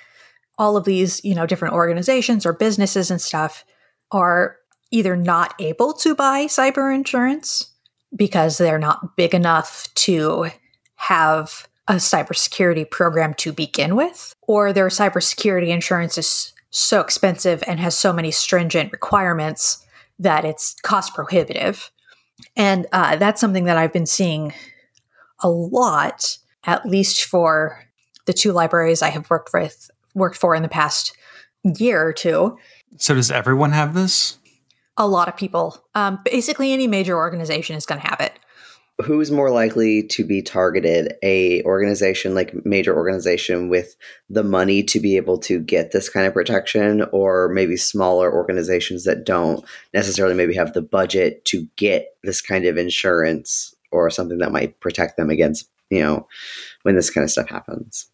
all of these, you know, different organizations or businesses and stuff are either not able to buy cyber insurance because they're not big enough to have a cybersecurity program to begin with, or their cybersecurity insurance is so expensive and has so many stringent requirements that it's cost prohibitive. And uh, that's something that I've been seeing a lot, at least for the two libraries I have worked with worked for in the past year or two. So does everyone have this? A lot of people. Um, basically, any major organization is going to have it. Who's more likely to be targeted? A organization like major organization with the money to be able to get this kind of protection, or maybe smaller organizations that don't necessarily maybe have the budget to get this kind of insurance or something that might protect them against you know when this kind of stuff happens.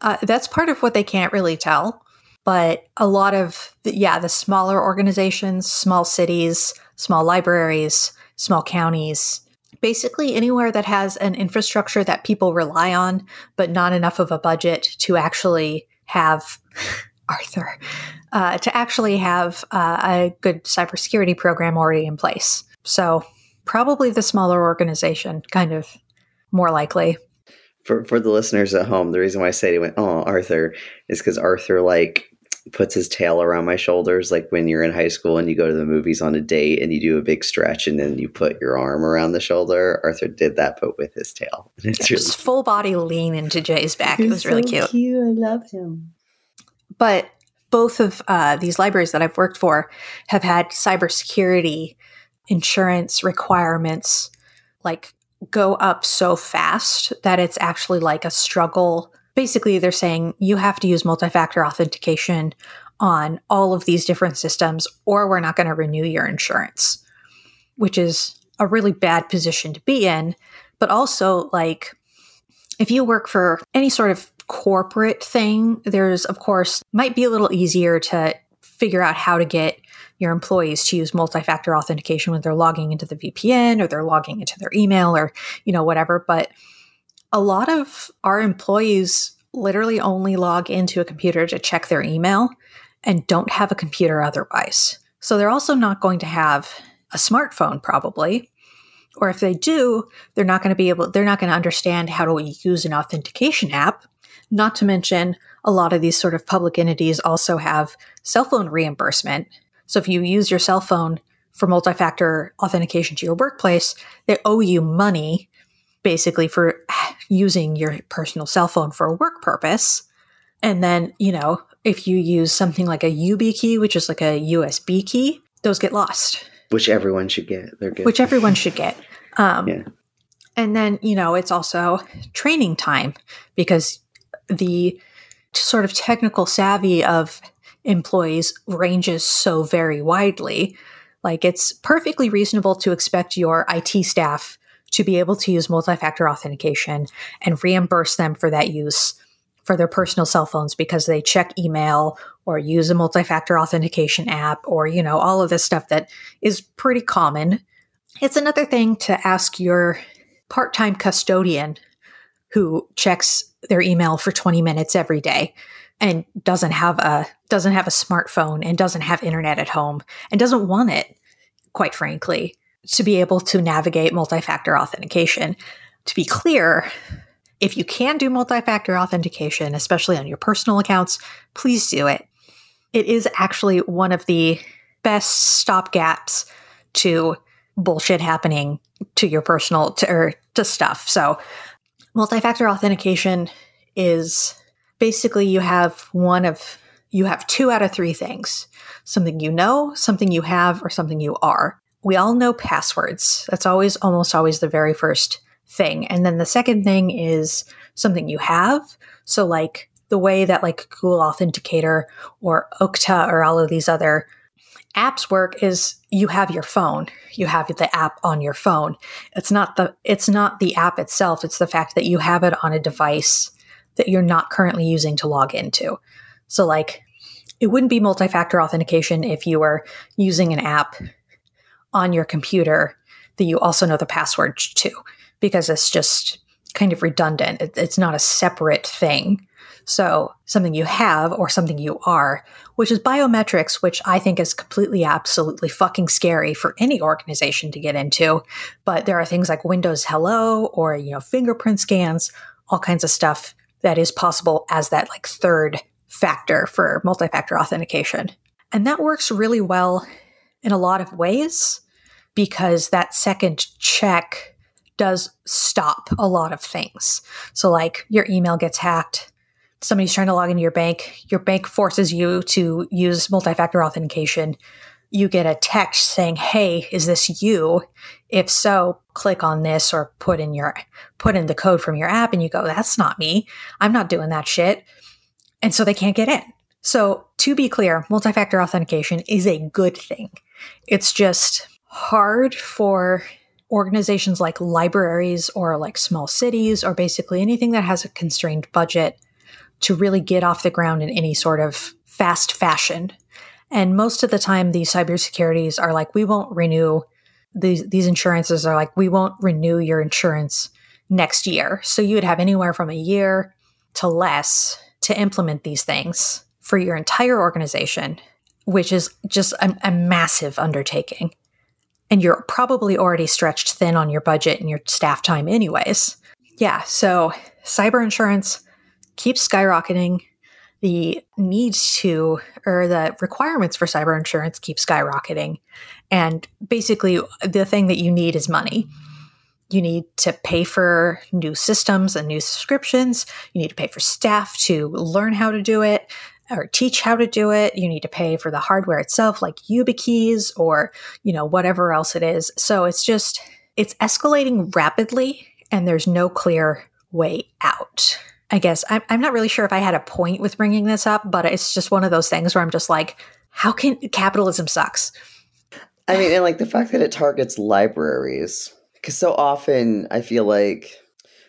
Uh, that's part of what they can't really tell. But a lot of, the, yeah, the smaller organizations, small cities, small libraries, small counties, basically anywhere that has an infrastructure that people rely on, but not enough of a budget to actually have *laughs* Arthur, uh, to actually have uh, a good cybersecurity program already in place. So probably the smaller organization, kind of more likely for for the listeners at home, the reason why I say it went, oh, Arthur, is because Arthur like puts his tail around my shoulders, like when you're in high school and you go to the movies on a date and you do a big stretch and then you put your arm around the shoulder. Arthur did that, but with his tail. *laughs* It's really just full body lean into Jay's back. It was really so cute. cute. I loved him. But both of uh, these libraries that I've worked for have had cybersecurity insurance requirements like go up so fast that it's actually like a struggle. Basically, they're saying you have to use multi factor authentication on all of these different systems, or we're not going to renew your insurance, which is a really bad position to be in. But also, like, if you work for any sort of corporate thing, there's, of course, might be a little easier to figure out how to get your employees to use multi-factor authentication when they're logging into the VPN or they're logging into their email or you know whatever but a lot of our employees literally only log into a computer to check their email and don't have a computer otherwise. So they're also not going to have a smartphone probably. Or if they do, they're not going to be able they're not going to understand how to use an authentication app. Not to mention a lot of these sort of public entities also have cell phone reimbursement so if you use your cell phone for multi factor authentication to your workplace, they owe you money basically for *sighs* using your personal cell phone for a work purpose. And then, you know, if you use something like a UB key, which is like a USB key, those get lost. Which everyone should get. They're good. Which everyone should get. Um, yeah. And then, you know, it's also training time because the sort of technical savvy of employees ranges so very widely. Like it's perfectly reasonable to expect your IT staff to be able to use multi factor authentication and reimburse them for that use for their personal cell phones because they check email or use a multi factor authentication app or, you know, all of this stuff that is pretty common. It's another thing to ask your part time custodian who checks their email for 20 minutes every day and doesn't have a doesn't have a smartphone and doesn't have internet at home and doesn't want it quite frankly to be able to navigate multi-factor authentication. To be clear if you can do multi-factor authentication especially on your personal accounts please do it. It is actually one of the best stopgaps to bullshit happening to your personal to, or to stuff. So multi-factor authentication is basically you have one of you have two out of three things. Something you know something you have or something you are. We all know passwords. That's always almost always the very first thing. And then the second thing is something you have. So like the way that like Google Authenticator or Okta or all of these other apps work is you have your phone. You have the app on your phone. It's not the it's not the app itself. It's the fact that you have it on a device that you're not currently using to log into. So like it wouldn't be multi-factor authentication if you were using an app on your computer that you also know the password to because it's just kind of redundant. It, it's not a separate thing. So, something you have or something you are, which is biometrics, which I think is completely, absolutely fucking scary for any organization to get into. But there are things like Windows Hello or, you know, fingerprint scans, all kinds of stuff that is possible as that like third factor for multi factor authentication. And that works really well in a lot of ways because that second check does stop a lot of things. So, like your email gets hacked, somebody's trying to log into your bank, your bank forces you to use multi factor authentication. You get a text saying, Hey, is this you? If so, click on this or put in your put in the code from your app and you go, That's not me. I'm not doing that shit. And so they can't get in. So to be clear, multi factor authentication is a good thing. It's just hard for organizations like libraries or like small cities or basically anything that has a constrained budget to really get off the ground in any sort of fast fashion. And most of the time, these cybersecurities are like, we won't renew these, these insurances are like, we won't renew your insurance next year. So you would have anywhere from a year to less to implement these things for your entire organization, which is just a, a massive undertaking. And you're probably already stretched thin on your budget and your staff time, anyways. Yeah, so cyber insurance keeps skyrocketing. The needs to, or the requirements for cyber insurance keep skyrocketing. And basically, the thing that you need is money. You need to pay for new systems and new subscriptions. You need to pay for staff to learn how to do it or teach how to do it. You need to pay for the hardware itself, like YubiKeys or, you know, whatever else it is. So it's just, it's escalating rapidly and there's no clear way out. I guess I'm, I'm not really sure if I had a point with bringing this up, but it's just one of those things where I'm just like, how can capitalism sucks? I mean, and like the fact that it targets libraries, because so often I feel like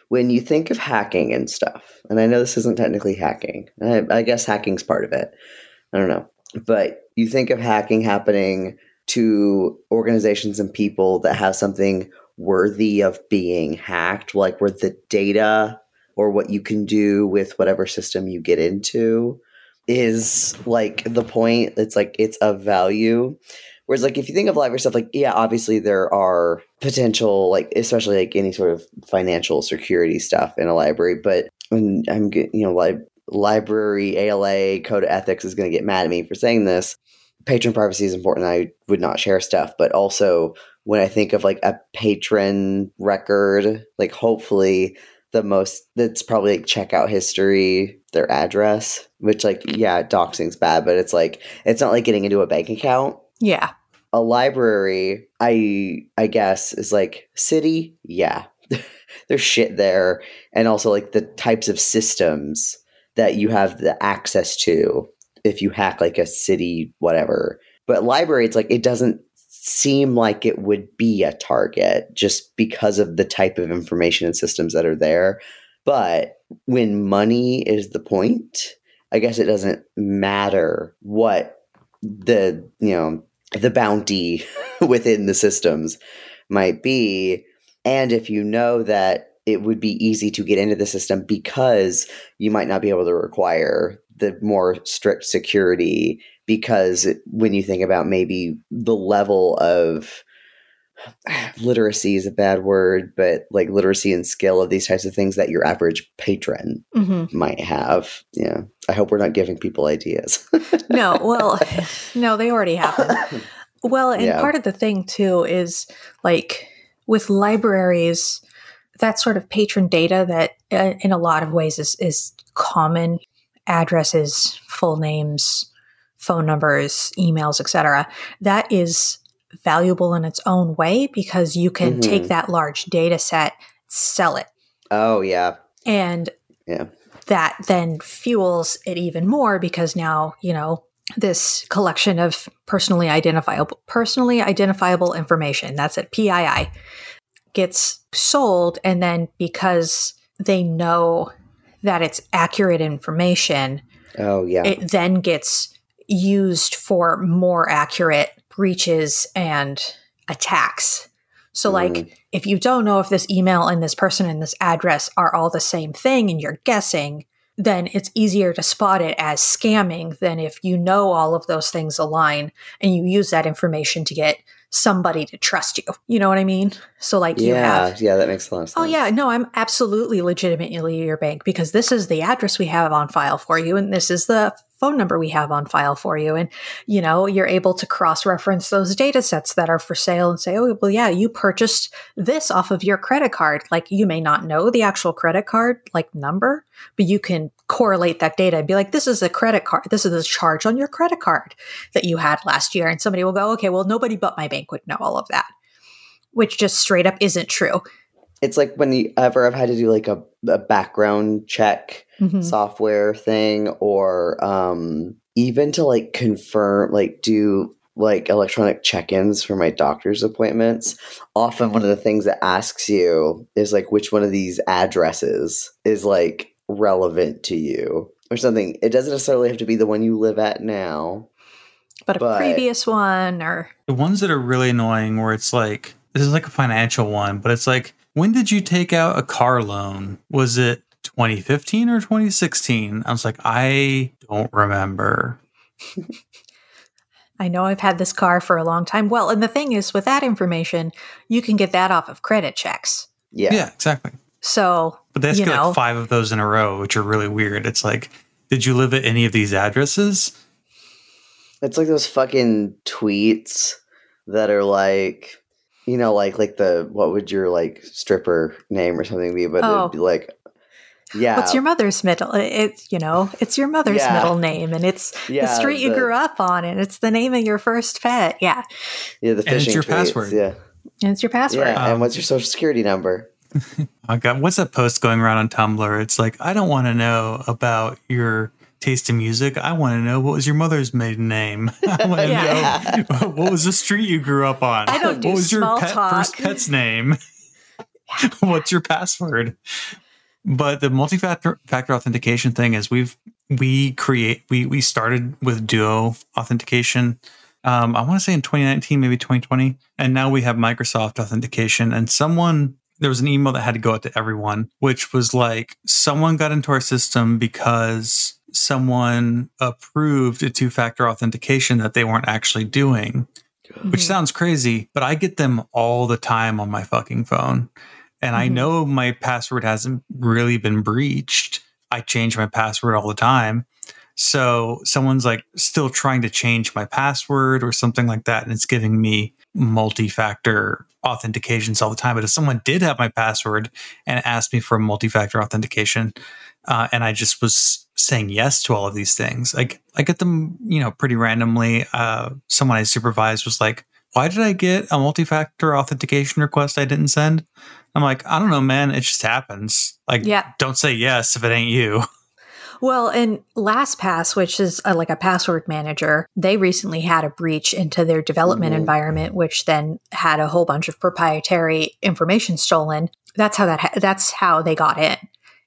when you think of hacking and stuff, and I know this isn't technically hacking, I, I guess hacking's part of it. I don't know. But you think of hacking happening to organizations and people that have something worthy of being hacked, like where the data or what you can do with whatever system you get into is like the point. It's like it's of value. Whereas, like, if you think of library stuff, like, yeah, obviously there are potential, like, especially like any sort of financial security stuff in a library. But when I'm, you know, like, library ALA code of ethics is going to get mad at me for saying this. Patron privacy is important. I would not share stuff, but also when I think of like a patron record, like, hopefully the most that's probably like checkout history, their address, which like yeah, doxing's bad, but it's like it's not like getting into a bank account. Yeah. A library, I I guess, is like city, yeah. *laughs* There's shit there. And also like the types of systems that you have the access to if you hack like a city, whatever. But library, it's like it doesn't seem like it would be a target just because of the type of information and systems that are there. But when money is the point, I guess it doesn't matter what the, you know, the bounty *laughs* within the systems might be. And if you know that it would be easy to get into the system because you might not be able to require the more strict security because when you think about maybe the level of *sighs* literacy is a bad word, but like literacy and skill of these types of things that your average patron mm-hmm. might have. Yeah. I hope we're not giving people ideas. *laughs* no, well, *sighs* no, they already have. Well, and yeah. part of the thing too is like with libraries, that sort of patron data that uh, in a lot of ways is, is common addresses, full names, phone numbers, emails, etc. That is valuable in its own way because you can mm-hmm. take that large data set, sell it. Oh yeah. And yeah. that then fuels it even more because now, you know, this collection of personally identifiable personally identifiable information, that's it, PII, gets sold and then because they know that it's accurate information, Oh yeah. it then gets used for more accurate breaches and attacks. So, like, Mm. if you don't know if this email and this person and this address are all the same thing and you're guessing, then it's easier to spot it as scamming than if you know all of those things align and you use that information to get somebody to trust you. You know what I mean? So, like, you yeah, have yeah, that makes a lot of sense. Oh yeah, no, I'm absolutely legitimately your bank because this is the address we have on file for you and this is the phone number we have on file for you and you know, you're able to cross-reference those data sets that are for sale and say, "Oh, well yeah, you purchased this off of your credit card." Like you may not know the actual credit card like number, but you can correlate that data and be like, "This is a credit card. This is a charge on your credit card that you had last year." And somebody will go, "Okay, well nobody but my bank would know all of that." Which just straight up isn't true. It's like when you ever have had to do like a, a background check Mhm. software thing or um even to like confirm like do like electronic check-ins for my doctor's appointments often one of the things that asks you is like which one of these addresses is like relevant to you or something it doesn't necessarily have to be the one you live at now but a But- previous one or The ones that are really annoying where it's like this is like a financial one, but it's like when did you take out a car loan? Was it 2015 or 2016? I was like, I don't remember. *laughs* I know I've had this car for a long time. Well, and the thing is with that information, you can get that off of credit checks. yeah, Yeah, exactly. So, But they ask you you know, like five of those in a row, which are really weird. It's like, did you live at any of these addresses? It's like those fucking tweets that are like, you know, like like the what would your like stripper name or something be? But Oh. it'd be like, yeah, what's your mother's middle? It's, you know, it's your mother's Yeah. middle name and it's the Yeah, street you grew up on and it's the name of your first pet. Yeah. yeah, the fish. And it's your tweets, password. Yeah, And it's your password. yeah. Um, and what's your social security number? I got what's that post going around on Tumblr? It's like, I don't want to know about your taste in music. I want to know what was your mother's maiden name. *laughs* I want to Yeah. know *laughs* what was the street you grew up on. I don't do what was your pet, talk. first pet's name? *laughs* What's your password? But the multi-factor factor authentication thing is we've we create we we started with Duo authentication. Um, I want to say in 2019, maybe 2020, and now we have Microsoft authentication. And someone there was an email that had to go out to everyone, which was like someone got into our system because someone approved a two-factor authentication that they weren't actually doing which Mhm. sounds crazy, but I get them all the time on my fucking phone. And I Mhm. know my password hasn't really been breached. I change my password all the time. So someone's like still trying to change my password or something like that. And it's giving me multi factor authentications all the time. But if someone did have my password and asked me for a multi factor authentication, uh, and I just was saying yes to all of these things. Like I get them, you know, pretty randomly. Uh, someone I supervised was like, "Why did I get a multi-factor authentication request I didn't send?" I'm like, "I don't know, man. It just happens. Like, Yeah. don't say yes if it ain't you." *laughs* Well, and LastPass, which is uh like a password manager, they recently had a breach into their development Mhm. environment, which then had a whole bunch of proprietary information stolen. That's how that ha- that's how they got in,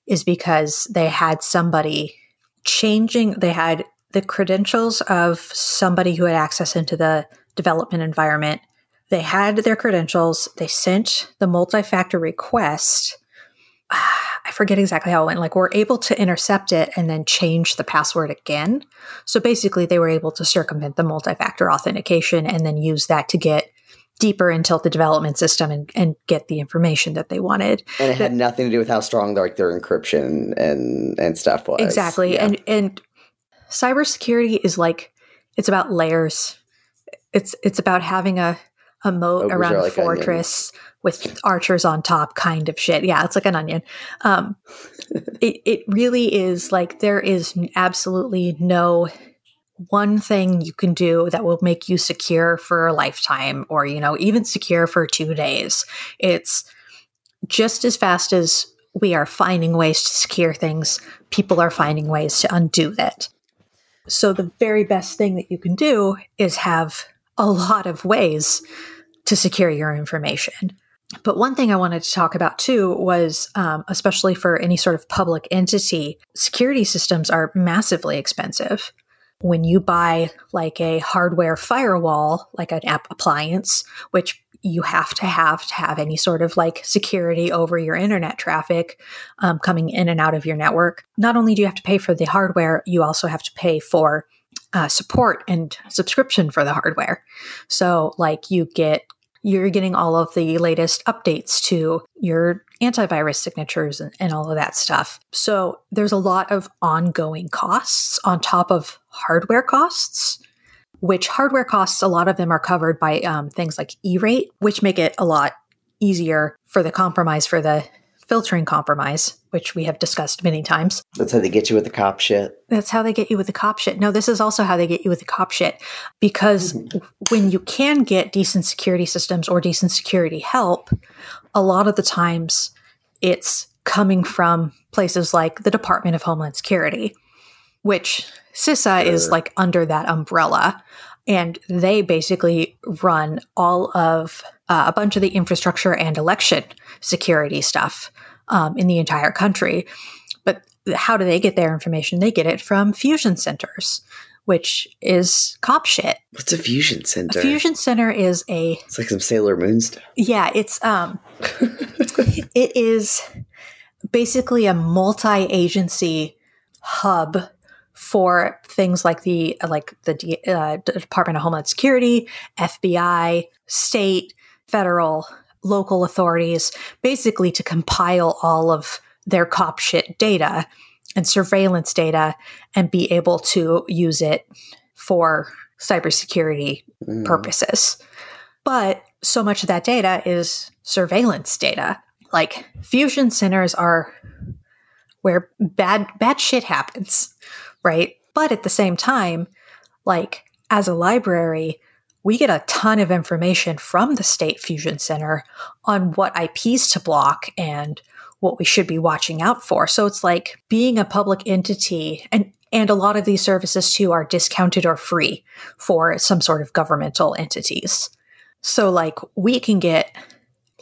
is because they had somebody changing. They had the credentials of somebody who had access into the development environment. They had their credentials. They sent the multi-factor request. *sighs* I forget exactly how it went. Like, we're able to intercept it and then change the password again. So basically, they were able to circumvent the multi factor authentication and then use that to get deeper into the development system and, and get the information that they wanted. And it had nothing to do with how strong like their encryption and and stuff was. Exactly. Yeah. And and cybersecurity is like it's about layers. It's it's about having a a moat Ogres around a like fortress with archers on top kind of shit. Yeah, it's like an onion. Um *laughs* it it really is like there is absolutely no one thing you can do that will make you secure for a lifetime or you know even secure for 2 days. It's just as fast as we are finding ways to secure things. People are finding ways to undo that. So, the very best thing that you can do is have a lot of ways to secure your information. But one thing I wanted to talk about too was, um, especially for any sort of public entity, security systems are massively expensive. When you buy like a hardware firewall, like an app appliance, which you have to have to have any sort of like security over your internet traffic um, coming in and out of your network. Not only do you have to pay for the hardware, you also have to pay for uh, support and subscription for the hardware. So, like, you get you're getting all of the latest updates to your antivirus signatures and, and, all of that stuff. So there's a lot of ongoing costs on top of hardware costs, which hardware costs, a lot of them are covered by um, things like E rate, which make it a lot easier for the compromise for the filtering compromise, which we have discussed many times. That's how they get you with the cop shit. That's how they get you with the cop shit. No, this is also how they get you with the cop shit. Because when you can get decent security systems or decent security help, a lot of the times it's coming from places like the Department of Homeland Security, which CISA sure. is like under that umbrella. And they basically run all of uh, a bunch of the infrastructure and election security stuff um, in the entire country. But how do they get their information? They get it from fusion centers, which is cop shit. What's a fusion center? A fusion center is a. It's like some Sailor Moon stuff. Yeah, it's um, *laughs* it is basically a multi-agency hub for things like the like the uh, Department of Homeland Security, FBI, state, federal, local authorities, basically to compile all of their cop shit data and surveillance data and be able to use it for cybersecurity mm. purposes. But so much of that data is surveillance data. Like fusion centers are where bad bad shit happens, right? But at the same time, like as a library, we get a ton of information from the State Fusion Center on what IPs to block and what we should be watching out for. So it's like being a public entity and and a lot of these services too are discounted or free for some sort of governmental entities. So like we can get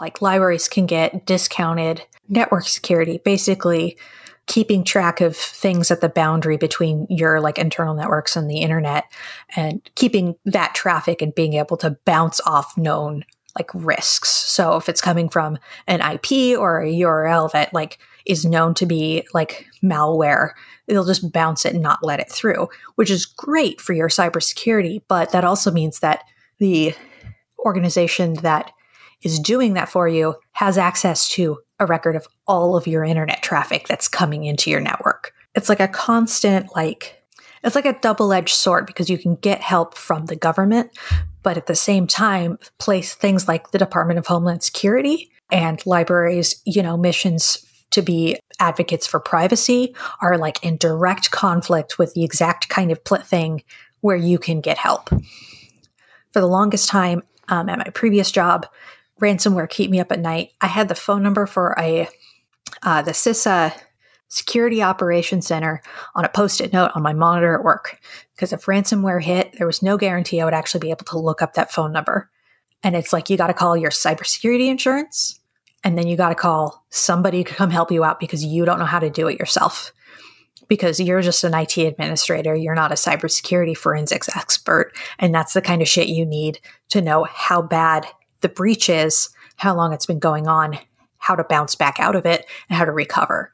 like libraries can get discounted network security basically keeping track of things at the boundary between your like internal networks and the internet and keeping that traffic and being able to bounce off known like risks. So if it's coming from an IP or a URL that like is known to be like malware, they'll just bounce it and not let it through, which is great for your cybersecurity. But that also means that the organization that is doing that for you has access to a record of all of your internet traffic that's coming into your network. It's like a constant, like, it's like a double edged sword because you can get help from the government, but at the same time, place things like the Department of Homeland Security and libraries, you know, missions to be advocates for privacy are like in direct conflict with the exact kind of pl- thing where you can get help. For the longest time um, at my previous job, ransomware keep me up at night. I had the phone number for a uh, the CISA Security Operations Center on a post-it note on my monitor at work because if ransomware hit, there was no guarantee I would actually be able to look up that phone number. And it's like you got to call your cybersecurity insurance, and then you got to call somebody to come help you out because you don't know how to do it yourself. Because you're just an IT administrator, you're not a cybersecurity forensics expert, and that's the kind of shit you need to know how bad the breach is, how long it's been going on, how to bounce back out of it, and how to recover.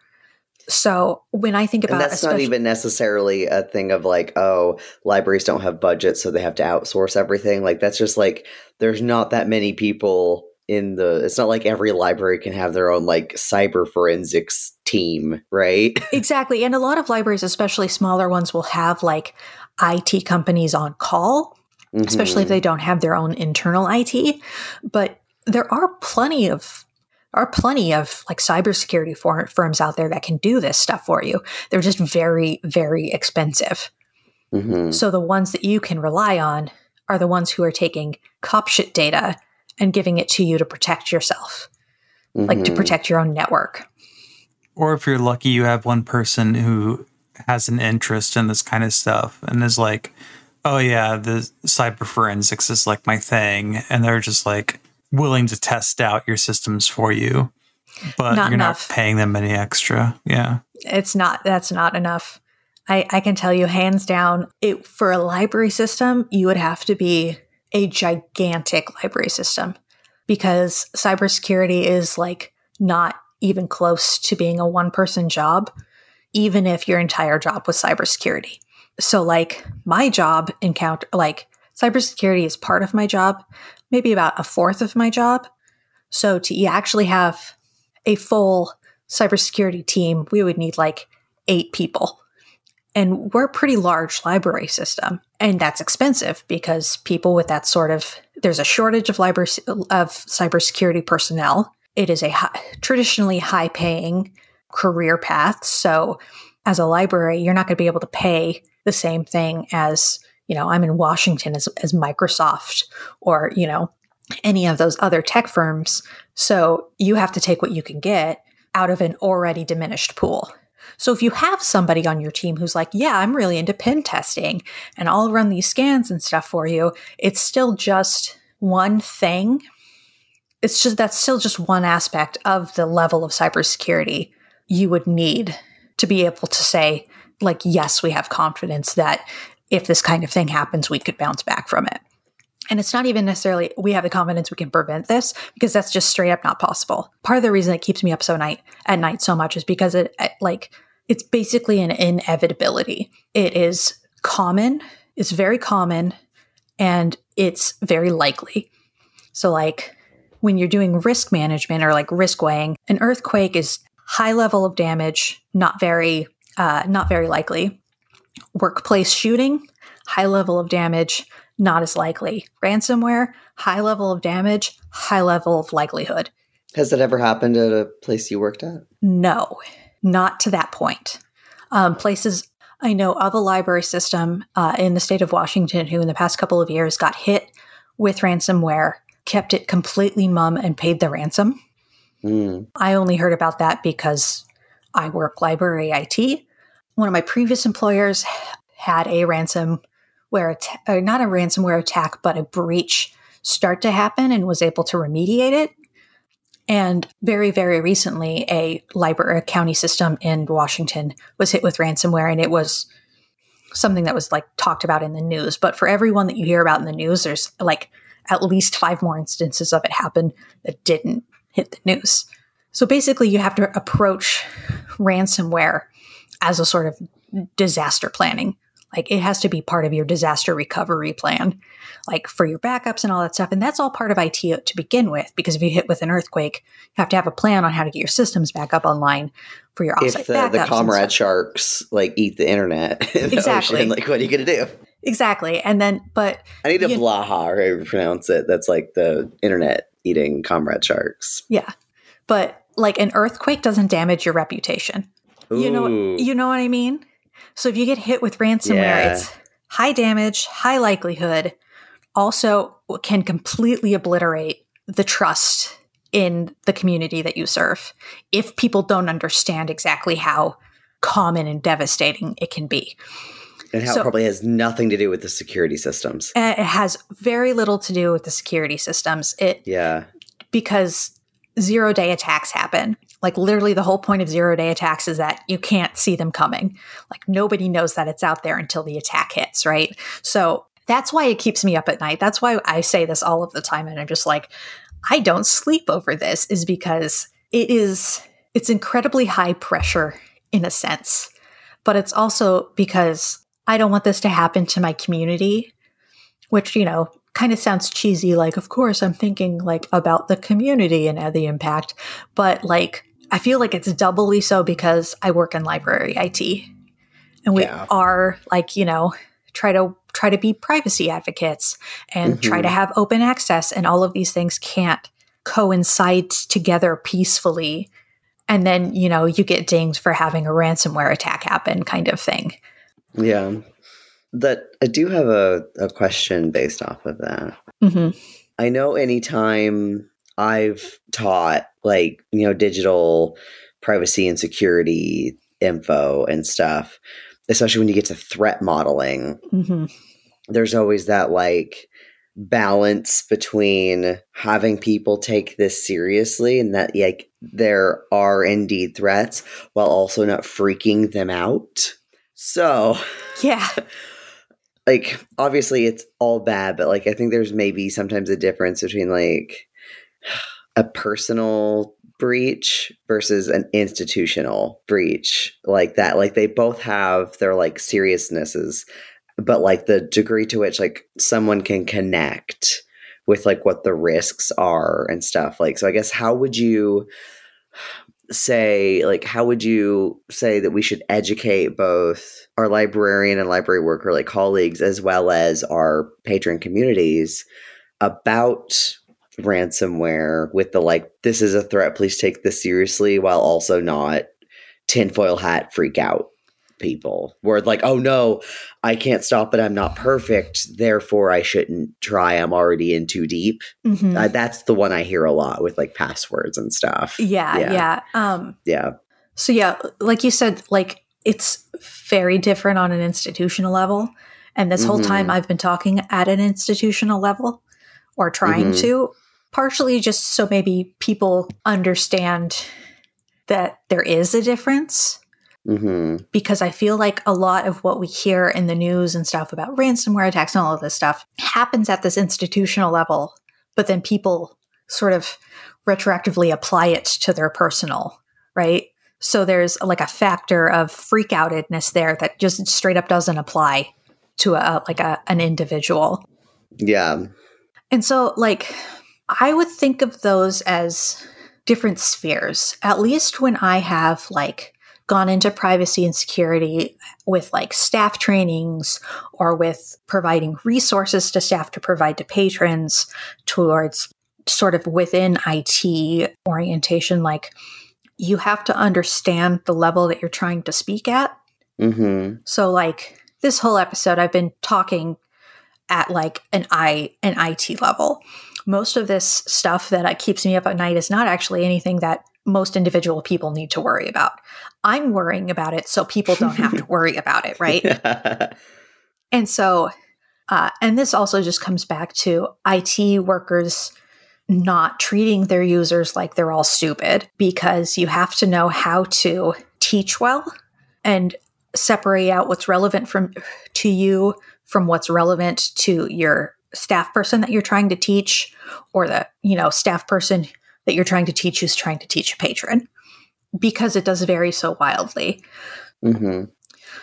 So when I think about and that's not even necessarily a thing of like, oh, libraries don't have budget, so they have to outsource everything. Like that's just like there's not that many people in the. It's not like every library can have their own like cyber forensics team, right? *laughs* Exactly, and a lot of libraries, especially smaller ones, will have like IT companies on call mm-hmm. especially if mm-hmm. they don't have their own internal IT. But there are plenty of are plenty of like cybersecurity for, firms out there that can do this stuff for you. They're just very, very expensive. Mm-hmm. So the ones that you can rely on are the ones who are taking cop shit data and giving it to you to protect yourself, mm-hmm. like to mm-hmm. protect your own network. Or if you're lucky, you have one person who has an interest in this kind of stuff and is like, oh, yeah, the cyber forensics is like my thing. And they're just like willing to test out your systems for you, but Not you're enough. not paying them any extra. Yeah. it's not that's not enough i i can tell you hands down it for a library system you would have to be a gigantic library system because cybersecurity is like not even close to being a one person job even if your entire job was cybersecurity so like my job encounter like cybersecurity is part of my job maybe about a fourth of my job so to actually have a full cybersecurity team, we would need like eight people. And we're a pretty large library system. And that's expensive because people with that sort of, there's a shortage of library of cybersecurity personnel. It is a hi- traditionally high paying career path. So as a library, you're not going to be able to pay the same thing as, you know, I'm in Washington as, as Microsoft or, you know, any of those other tech firms. So you have to take what you can get out of an already diminished pool. So if you have somebody on your team who's like, yeah, I'm really into pen testing and I'll run these scans and stuff for you, it's still just one thing. It's just that's still just one aspect of the level of cybersecurity you would need to be able to say, like, yes, we have confidence that if this kind of thing happens, we could bounce back from it. And it's not even necessarily we have the confidence we can prevent this because that's just straight up not possible. Part of the reason it keeps me up so night at night so much is because it, like it's basically an inevitability. It is common, it's very common, and it's very likely. So like when you're doing risk management or like risk weighing, an earthquake is high level of damage, not very uh, not very likely. Workplace shooting, high level of damage, not as likely. Ransomware, high level of damage, high level of likelihood. Has that ever happened at a place you worked at? No, not to that point. Um, places I know of a library system uh, in the state of Washington who, in the past couple of years, got hit with ransomware, kept it completely mum, and paid the ransom. Hmm. I only heard about that because I work library IT. One of my previous employers had a ransomware, atta- uh, not a ransomware attack, but a breach start to happen and was able to remediate it. And very, very recently, a library a county system in Washington was hit with ransomware, and it was something that was like talked about in the news. But for everyone that you hear about in the news, there's like at least five more instances of it happen that didn't hit the news. So basically, you have to approach ransomware as a sort of disaster planning. Like it has to be part of your disaster recovery plan, like for your backups and all that stuff. And that's all part of IT to begin with, because if you hit with an earthquake, you have to have a plan on how to get your systems back up online for your offsite If the, backups. the comrade sharks like eat the internet *laughs* in the Exactly. ocean, like what are you gonna do? exactly. And then, but I need a Blåhaj, or however you pronounce it. That's like the internet eating comrade sharks. yeah, but like an earthquake doesn't damage your reputation. You know, you know what I mean. So if you get hit with ransomware, Yeah. it's high damage, high likelihood. Also, can completely obliterate the trust in the community that you serve if people don't understand exactly how common and devastating it can be. and how so- it probably has nothing to do with the security systems. It has very little to do with the security systems. It Yeah. because zero day attacks happen. Like literally the whole point of zero day attacks is that you can't see them coming. Like nobody knows that it's out there until the attack hits, right? So that's why it keeps me up at night. That's why I say this all of the time and I'm just like I don't sleep over this is because it is it's incredibly high pressure in a sense. But it's also because I don't want this to happen to my community, which, you know, kind of sounds cheesy like of course i'm thinking like about the community and the impact but like i feel like it's doubly so because i work in library it and we Yeah. are like you know try to try to be privacy advocates and try to have open access and all of these things can't coincide together peacefully and then you know you get dinged for having a ransomware attack happen kind of thing Yeah. That I do have a, a question based off of that. hmm I know anytime I've taught like, you know, digital privacy and security info and stuff, especially when you get to threat modeling. hmm There's always that like balance between having people take this seriously and that like there are indeed threats while also not freaking them out. So, Yeah. *laughs* like obviously it's all bad but like i think there's maybe sometimes a difference between like a personal breach versus an institutional breach like that. Like they both have their like seriousnesses but like the degree to which like someone can connect with like what the risks are and stuff. Like so i guess how would you say like how would you say that we should educate both our librarian and library worker like colleagues as well as our patron communities about ransomware with the like this is a threat please take this seriously while also not tinfoil hat freak out people where like oh no i can't stop it i'm not perfect therefore i shouldn't try i'm already in too deep hmm uh, that's the one i hear a lot with like passwords and stuff yeah, yeah. yeah. Um, yeah so yeah, like you said, like it's very different on an institutional level. And this whole time Mhm. I've been talking at an institutional level or trying Mhm. to, partially just so maybe people understand that there is a difference. hmm Because I feel like a lot of what we hear in the news and stuff about ransomware attacks and all of this stuff happens at this institutional level, but then people sort of retroactively apply it to their personal, right? So there's like a factor of freak outedness there that just straight up doesn't apply to a like a, an individual. yeah And so, like, I would think of those as different spheres, at least when I have, like, gone into privacy and security with, like, staff trainings or with providing resources to staff to provide to patrons towards sort of within IT orientation. Like, you have to understand the level that you're trying to speak at. hmm So like this whole episode I've been talking at like an I an IT level. Most of this stuff that keeps me up at night is not actually anything that most individual people need to worry about. I'm worrying about it so people don't have to *laughs* worry about it, right? And so, uh, and this also just comes back to IT workers not treating their users like they're all stupid because you have to know how to teach well and separate out what's relevant from to you from what's relevant to your staff person that you're trying to teach or the you know staff person that you're trying to teach who's trying to teach a patron because it does vary so wildly. Hmm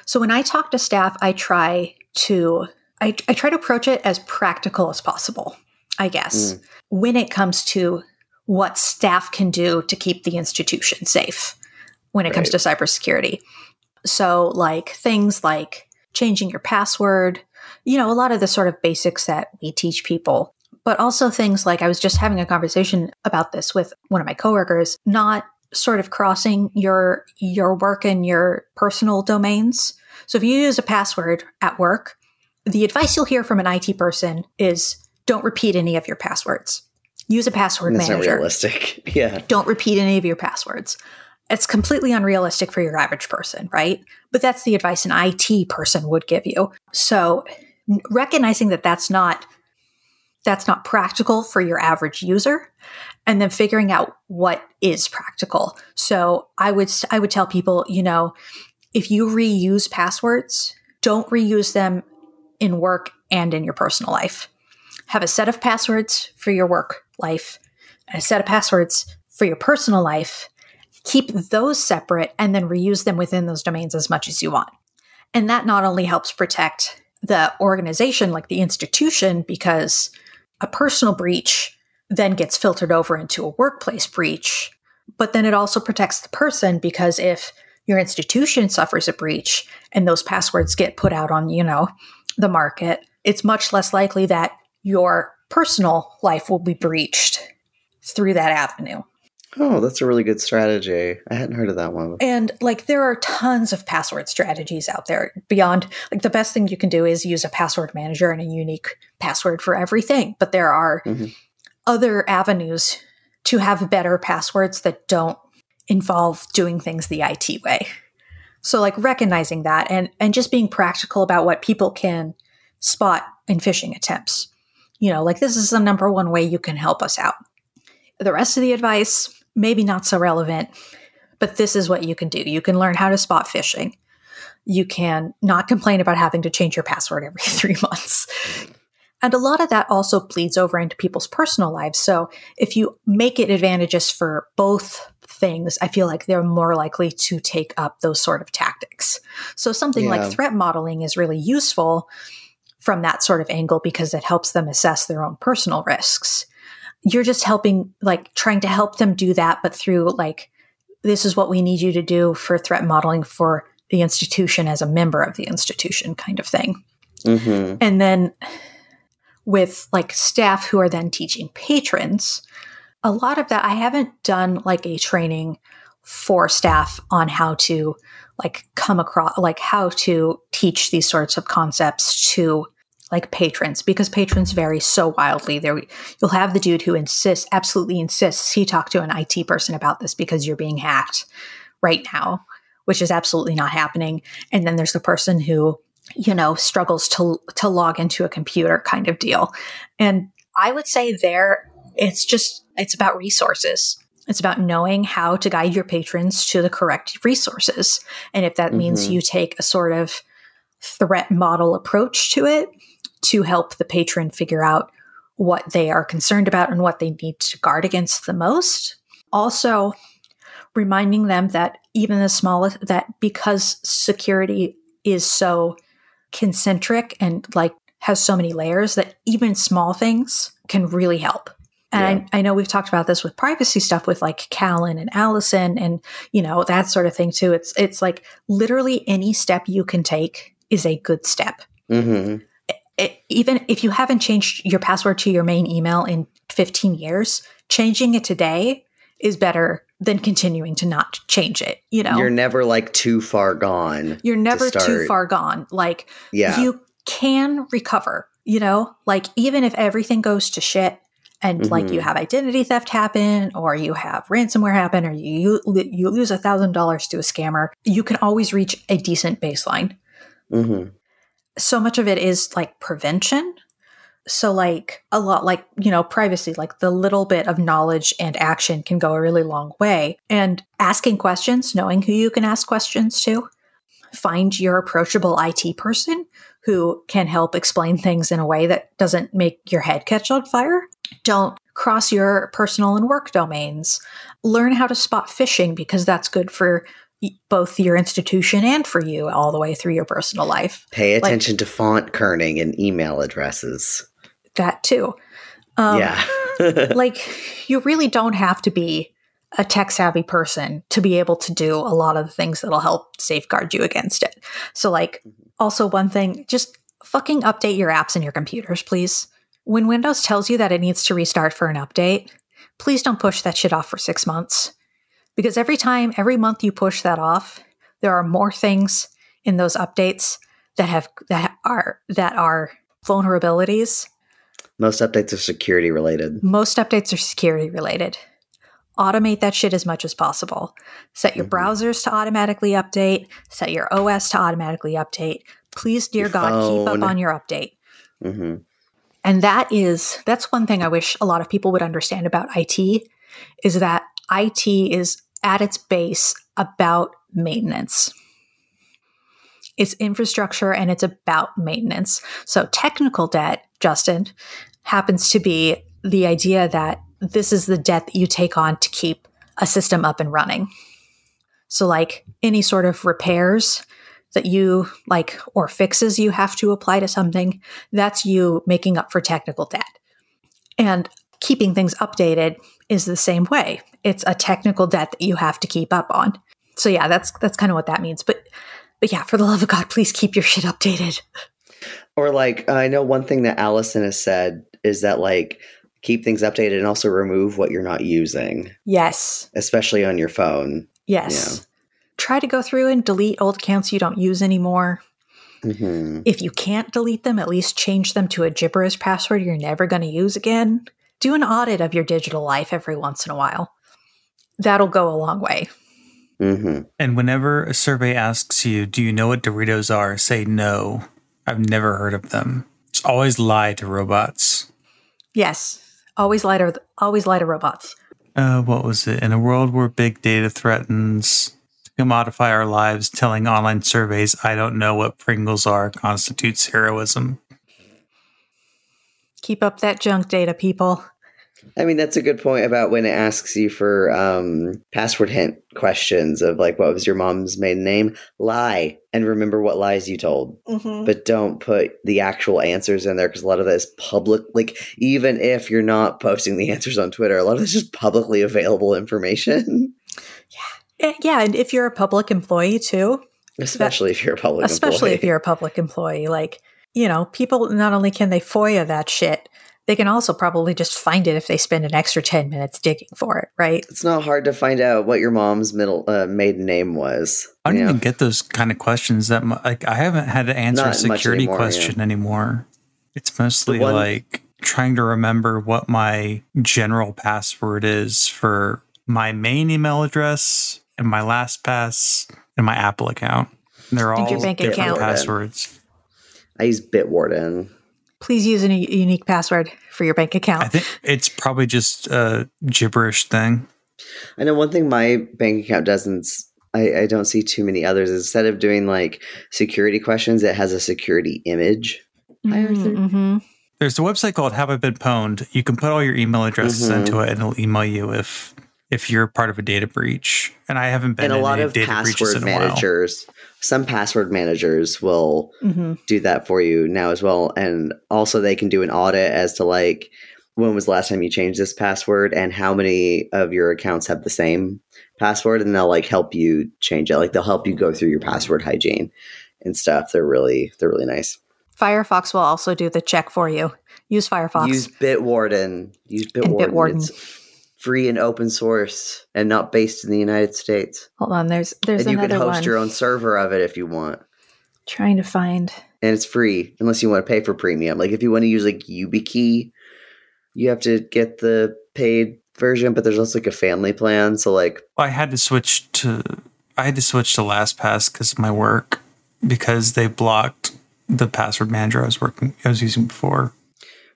so when I talk to staff, I try to I, I try to approach it as practical as possible, I guess, when it comes to what staff can do to keep the institution safe when it comes to cybersecurity. So like things like changing your password, you know, a lot of the sort of basics that we teach people. But also things like I was just having a conversation about this with one of my coworkers, not sort of crossing your your work and your personal domains. So if you use a password at work, the advice you'll hear from an IT person is don't repeat any of your passwords. Use a password That's not manager. realistic. *laughs* Yeah. Don't repeat any of your passwords. It's completely unrealistic for your average person, right? But that's the advice an IT person would give you. So recognizing that that's not that's not practical for your average user and then figuring out what is practical. So I would I would tell people, you know, if you reuse passwords, don't reuse them in work and in your personal life. Have a set of passwords for your work life and a set of passwords for your personal life. Keep those separate and then reuse them within those domains as much as you want. And that not only helps protect the organization, like the institution, because a personal breach then gets filtered over into a workplace breach, but then it also protects the person because if your institution suffers a breach and those passwords get put out on, you know, the market, it's much less likely that your personal life will be breached through that avenue. Oh, that's a really good strategy. I hadn't heard of that one. And like there are tons of password strategies out there beyond like the best thing you can do is use a password manager and a unique password for everything. But there are Mhm. other avenues to have better passwords that don't involve doing things the IT way. So like recognizing that and and just being practical about what people can spot in phishing attempts. You know, like this is the number one way you can help us out. The rest of the advice maybe not so relevant, but this is what you can do. You can learn how to spot phishing. You can not complain about having to change your password every *laughs* 3 months. And a lot of that also bleeds over into people's personal lives. So if you make it advantageous for both things, I feel like they're more likely to take up those sort of tactics. So something Yeah. like threat modeling is really useful from that sort of angle because it helps them assess their own personal risks. You're just helping, like, trying to help them do that, but through, like, this is what we need you to do for threat modeling for the institution as a member of the institution kind of thing. hmm And then with like staff who are then teaching patrons, a lot of that I haven't done like a training for staff on how to like come across like how to teach these sorts of concepts to like patrons because patrons vary so wildly. There you'll have the dude who insists absolutely insists he talked to an IT person about this because you're being hacked right now which is absolutely not happening. And then there's the person who you know struggles to to log into a computer kind of deal. And i would say there it's just it's about resources. It's about knowing how to guide your patrons to the correct resources. And if that means Mhm. you take a sort of threat model approach to it to help the patron figure out what they are concerned about and what they need to guard against the most also reminding them that even the smallest that because security is so concentric and like has so many layers that even small things can really help. And I, I know we've talked about this with privacy stuff with like Callan and Allison and you know that sort of thing too. It's it's like literally any step you can take is a good step. hmm It, even if you haven't changed your password to your main email in 15 years, changing it today is better than continuing to not change it. You know, You're never like too far gone. you're never too far gone. Like Yeah. you can recover, you know? Like even if everything goes to shit and like Mhm. you have identity theft happen or you have ransomware happen or you you lose a thousand dollars to a scammer, you can always reach a decent baseline. hmm So much of it is like prevention. So like a lot like, you know, privacy, like the little bit of knowledge and action can go a really long way. And asking questions, knowing who you can ask questions to, find your approachable IT person who can help explain things in a way that doesn't make your head catch on fire. Don't cross your personal and work domains. Learn how to spot phishing because that's good for both your institution and for you all the way through your personal life. Pay attention to font kerning and email addresses. That too. Um, yeah. *laughs* like *laughs* you really don't have to be a tech savvy person to be able to do a lot of the things that'll help safeguard you against it. So, like, also one thing, just fucking update your apps and your computers, please. When Windows tells you that it needs to restart for an update, please don't push that shit off for six months. Because every time, every month you push that off, there are more things in those updates that have that are that are vulnerabilities Most updates are security related. most updates are security related. Automate that shit as much as possible. Set your Mhm. browsers to automatically update, set your OS to automatically update. Please, dear Your God, keep up on your update. hmm And that is that's one thing I wish a lot of people would understand about IT is that IT is at its base about maintenance. It's infrastructure and it's about maintenance. So technical debt, Justin, happens to be the idea that this is the debt that you take on to keep a system up and running. So like any sort of repairs that you like or fixes you have to apply to something, that's you making up for technical debt. And keeping things updated is the same way. It's a technical debt that you have to keep up on. So yeah, that's that's kind of what that means. But but yeah, for the love of God, please keep your shit updated. Or like I know one thing that Allison has said is that like keep things updated and also remove what you're not using, Yes. especially on your phone. Yes. Try to go through and delete old accounts you don't use anymore. hmm If you can't delete them, at least change them to a gibberish password you're never going to use again. Do an audit of your digital life every once in a while. That'll go a long way. hmm And whenever a survey asks you, do you know what Doritos are? Say no. I've never heard of them. It's always lie to robots. Yes, always lie to always lie to robots. Uh, what was it? In a world where big data threatens to commodify our lives, telling online surveys, I don't know what Pringles are, constitutes heroism. Keep up that junk data, people. I mean, that's a good point about when it asks you for um, password hint questions of like, what was your mom's maiden name? Lie. And remember what lies you told. But don't put the actual answers in there because a lot of that is public. Like, even if you're not posting the answers on Twitter, a lot of it's just publicly available information, Yeah. Yeah, and if you're a public employee too, especially if you're a public especially if you're a public employee, like you know, people not only can they FOIA that shit, they can also probably just find it if they spend an extra ten minutes digging for it, right? It's not hard to find out what your mom's middle uh, maiden name was. I don't you know? even get those kind of questions that mu- like I haven't had to answer a Not much security anymore, question anymore. It's mostly one- like trying to remember what my general password is for my main email address and my LastPass and my Apple account. And they're And all your bank different account. passwords. I use Bitwarden. Please use a unique password for your bank account. I think it's probably just a gibberish thing. I know one thing my bank account doesn't. I, I don't see too many others. Instead of doing like security questions, it has a security image. Mm-hmm. There's a website called Have I Been Pwned. You can put all your email addresses Mhm. into it, and it'll email you if if you're part of a data breach. And I haven't been and a lot any of data breaches password in a while. managers, some password managers will Mm-hmm. do that for you now as well. And also, they can do an audit as to like when was the last time you changed this password and how many of your accounts have the same password, and they'll like help you change it. Like they'll help you go through your password hygiene and stuff. They're really they're really nice. Firefox will also do the check for you. Use Firefox. Use Bitwarden. Use Bitwarden. Bitwarden. It's free and open source and not based in the United States. Hold on, there's there's and you can host one. your own server of it if you want. Trying to find. And it's free unless you want to pay for premium. Like if you want to use like YubiKey, you have to get the paid version, but there's also like a family plan. So like I had to switch to I had to switch to LastPass because of my work because they blocked the password manager I was working I was using before.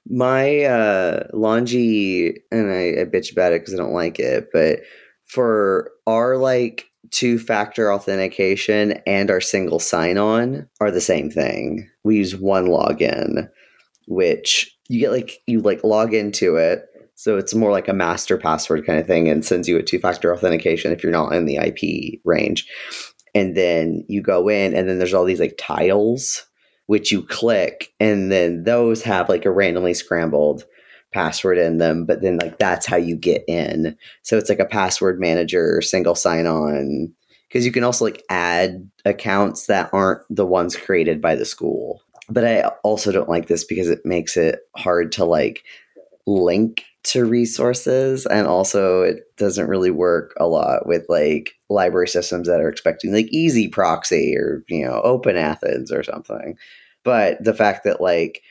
My uh Longi and I, I bitch about it because I don't like it, but for our like two factor authentication and our single sign on are the same thing. We use OneLogin, which you get like you like log into it. So it's more like a master password kind of thing and sends you a two factor authentication if you're not in the IP range. And then you go in and then there's all these like tiles which you click and then those have like a randomly scrambled password in them but then like that's how you get in. So it's like a password manager single sign on because you can also like add accounts that aren't the ones created by the school. But i also don't like this because it makes it hard to like link to resources and also it doesn't really work a lot with like library systems that are expecting like EZproxy or you know OpenAthens or something but the fact that like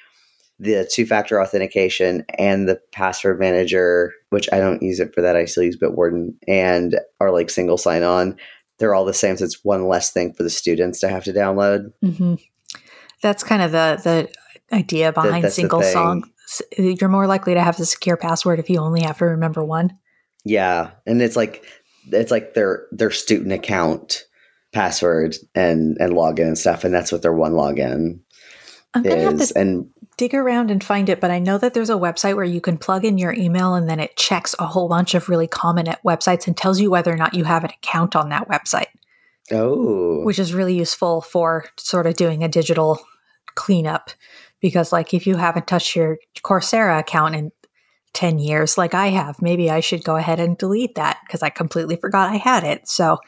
the two factor authentication and the password manager which i don't use it for that i still use bitwarden and are like single sign on they're all the same so it's one less thing for the students to have to download hmm That's kind of the the idea behind that's the single song. You're more likely to have the secure password if you only have to remember one. Yeah, and it's like it's like their their student account password and and login and stuff, and that's what their OneLogin I'm gonna have to And dig around and find it, but I know that there's a website where you can plug in your email and then it checks a whole bunch of really common websites and tells you whether or not you have an account on that website, oh, which is really useful for sort of doing a digital cleanup. Because, like, if you haven't touched your Coursera account in 10 years, like I have, maybe I should go ahead and delete that because I completely forgot I had it. So,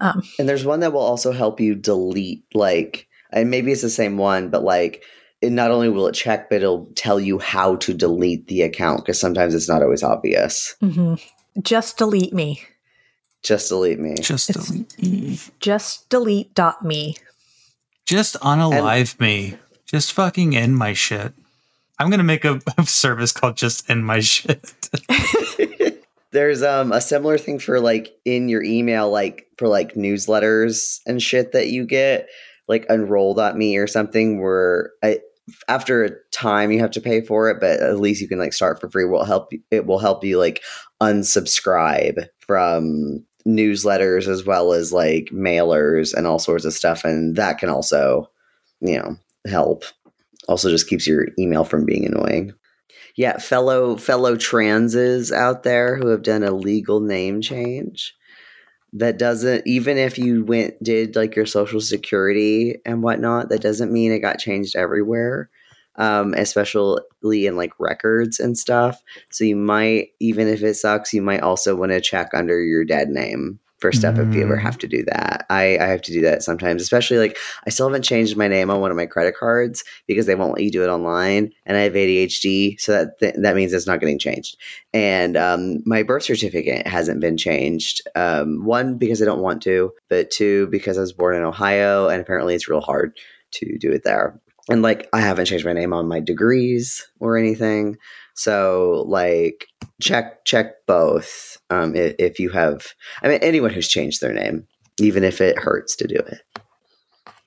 um, and there's one that will also help you delete like, and maybe it's the same one, but like. It not only will it check, but it'll tell you how to delete the account because sometimes it's not always obvious. mhm. just delete me. Just delete me. Just It's- delete, Just delete dot me. just unalive me. Just fucking end my shit. I'm gonna make a, *laughs* a service called just end my shit. *laughs* There's um a similar thing for like in your email, like for like newsletters and shit that you get, like unroll.me or something where I, after a time you have to pay for it, but at least you can like start for free. Will help it will help you like unsubscribe from newsletters as well as like mailers and all sorts of stuff, and that can also, you know, help. Also, just keeps your email from being annoying. Yeah, fellow fellow transes out there who have done a legal name change that doesn't even if you went did like your social security and whatnot that doesn't mean it got changed everywhere um, especially in like records and stuff. So you might even if it sucks you might also want to check under your dead name first step if you ever Mm. have to do that I, I have to do that sometimes especially like i still haven't changed my name on one of my credit cards because they won't let you do it online and i have adhd so that th- that means it's not getting changed and um, my birth certificate hasn't been changed. Um, one because I don't want to, but two because I was born in Ohio, and apparently it's real hard to do it there. And like I haven't changed my name on my degrees or anything, so like check check both um, if, if you have. I mean, anyone who's changed their name, even if it hurts to do it,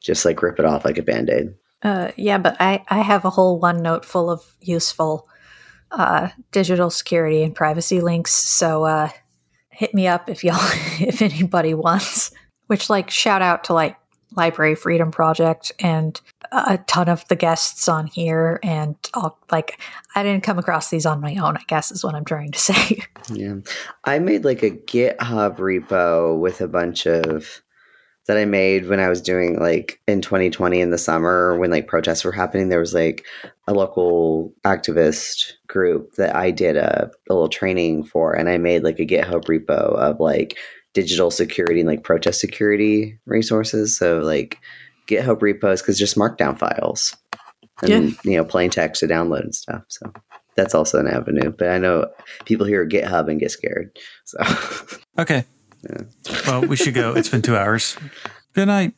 just like rip it off like a band aid. Uh, yeah, but I, I have a whole OneNote full of useful uh, digital security and privacy links. So uh, hit me up if y'all, *laughs* if anybody wants. Which, like, shout out to like Library Freedom Project and a ton of the guests on here. And I'll, like, I didn't come across these on my own. I guess is what I'm trying to *laughs* say. Yeah. I made like a GitHub repo with a bunch of that I made when I was doing like in 2020 in the summer when like protests were happening. There was like a local activist group that I did a, a little training for, and I made like a GitHub repo of like digital security and like protest security resources. So like GitHub repos because just markdown files and you know plain text to download and stuff. So that's also an avenue. But I know people hear GitHub and get scared. So *laughs* Okay. Well, we should go. It's been two hours. Good night.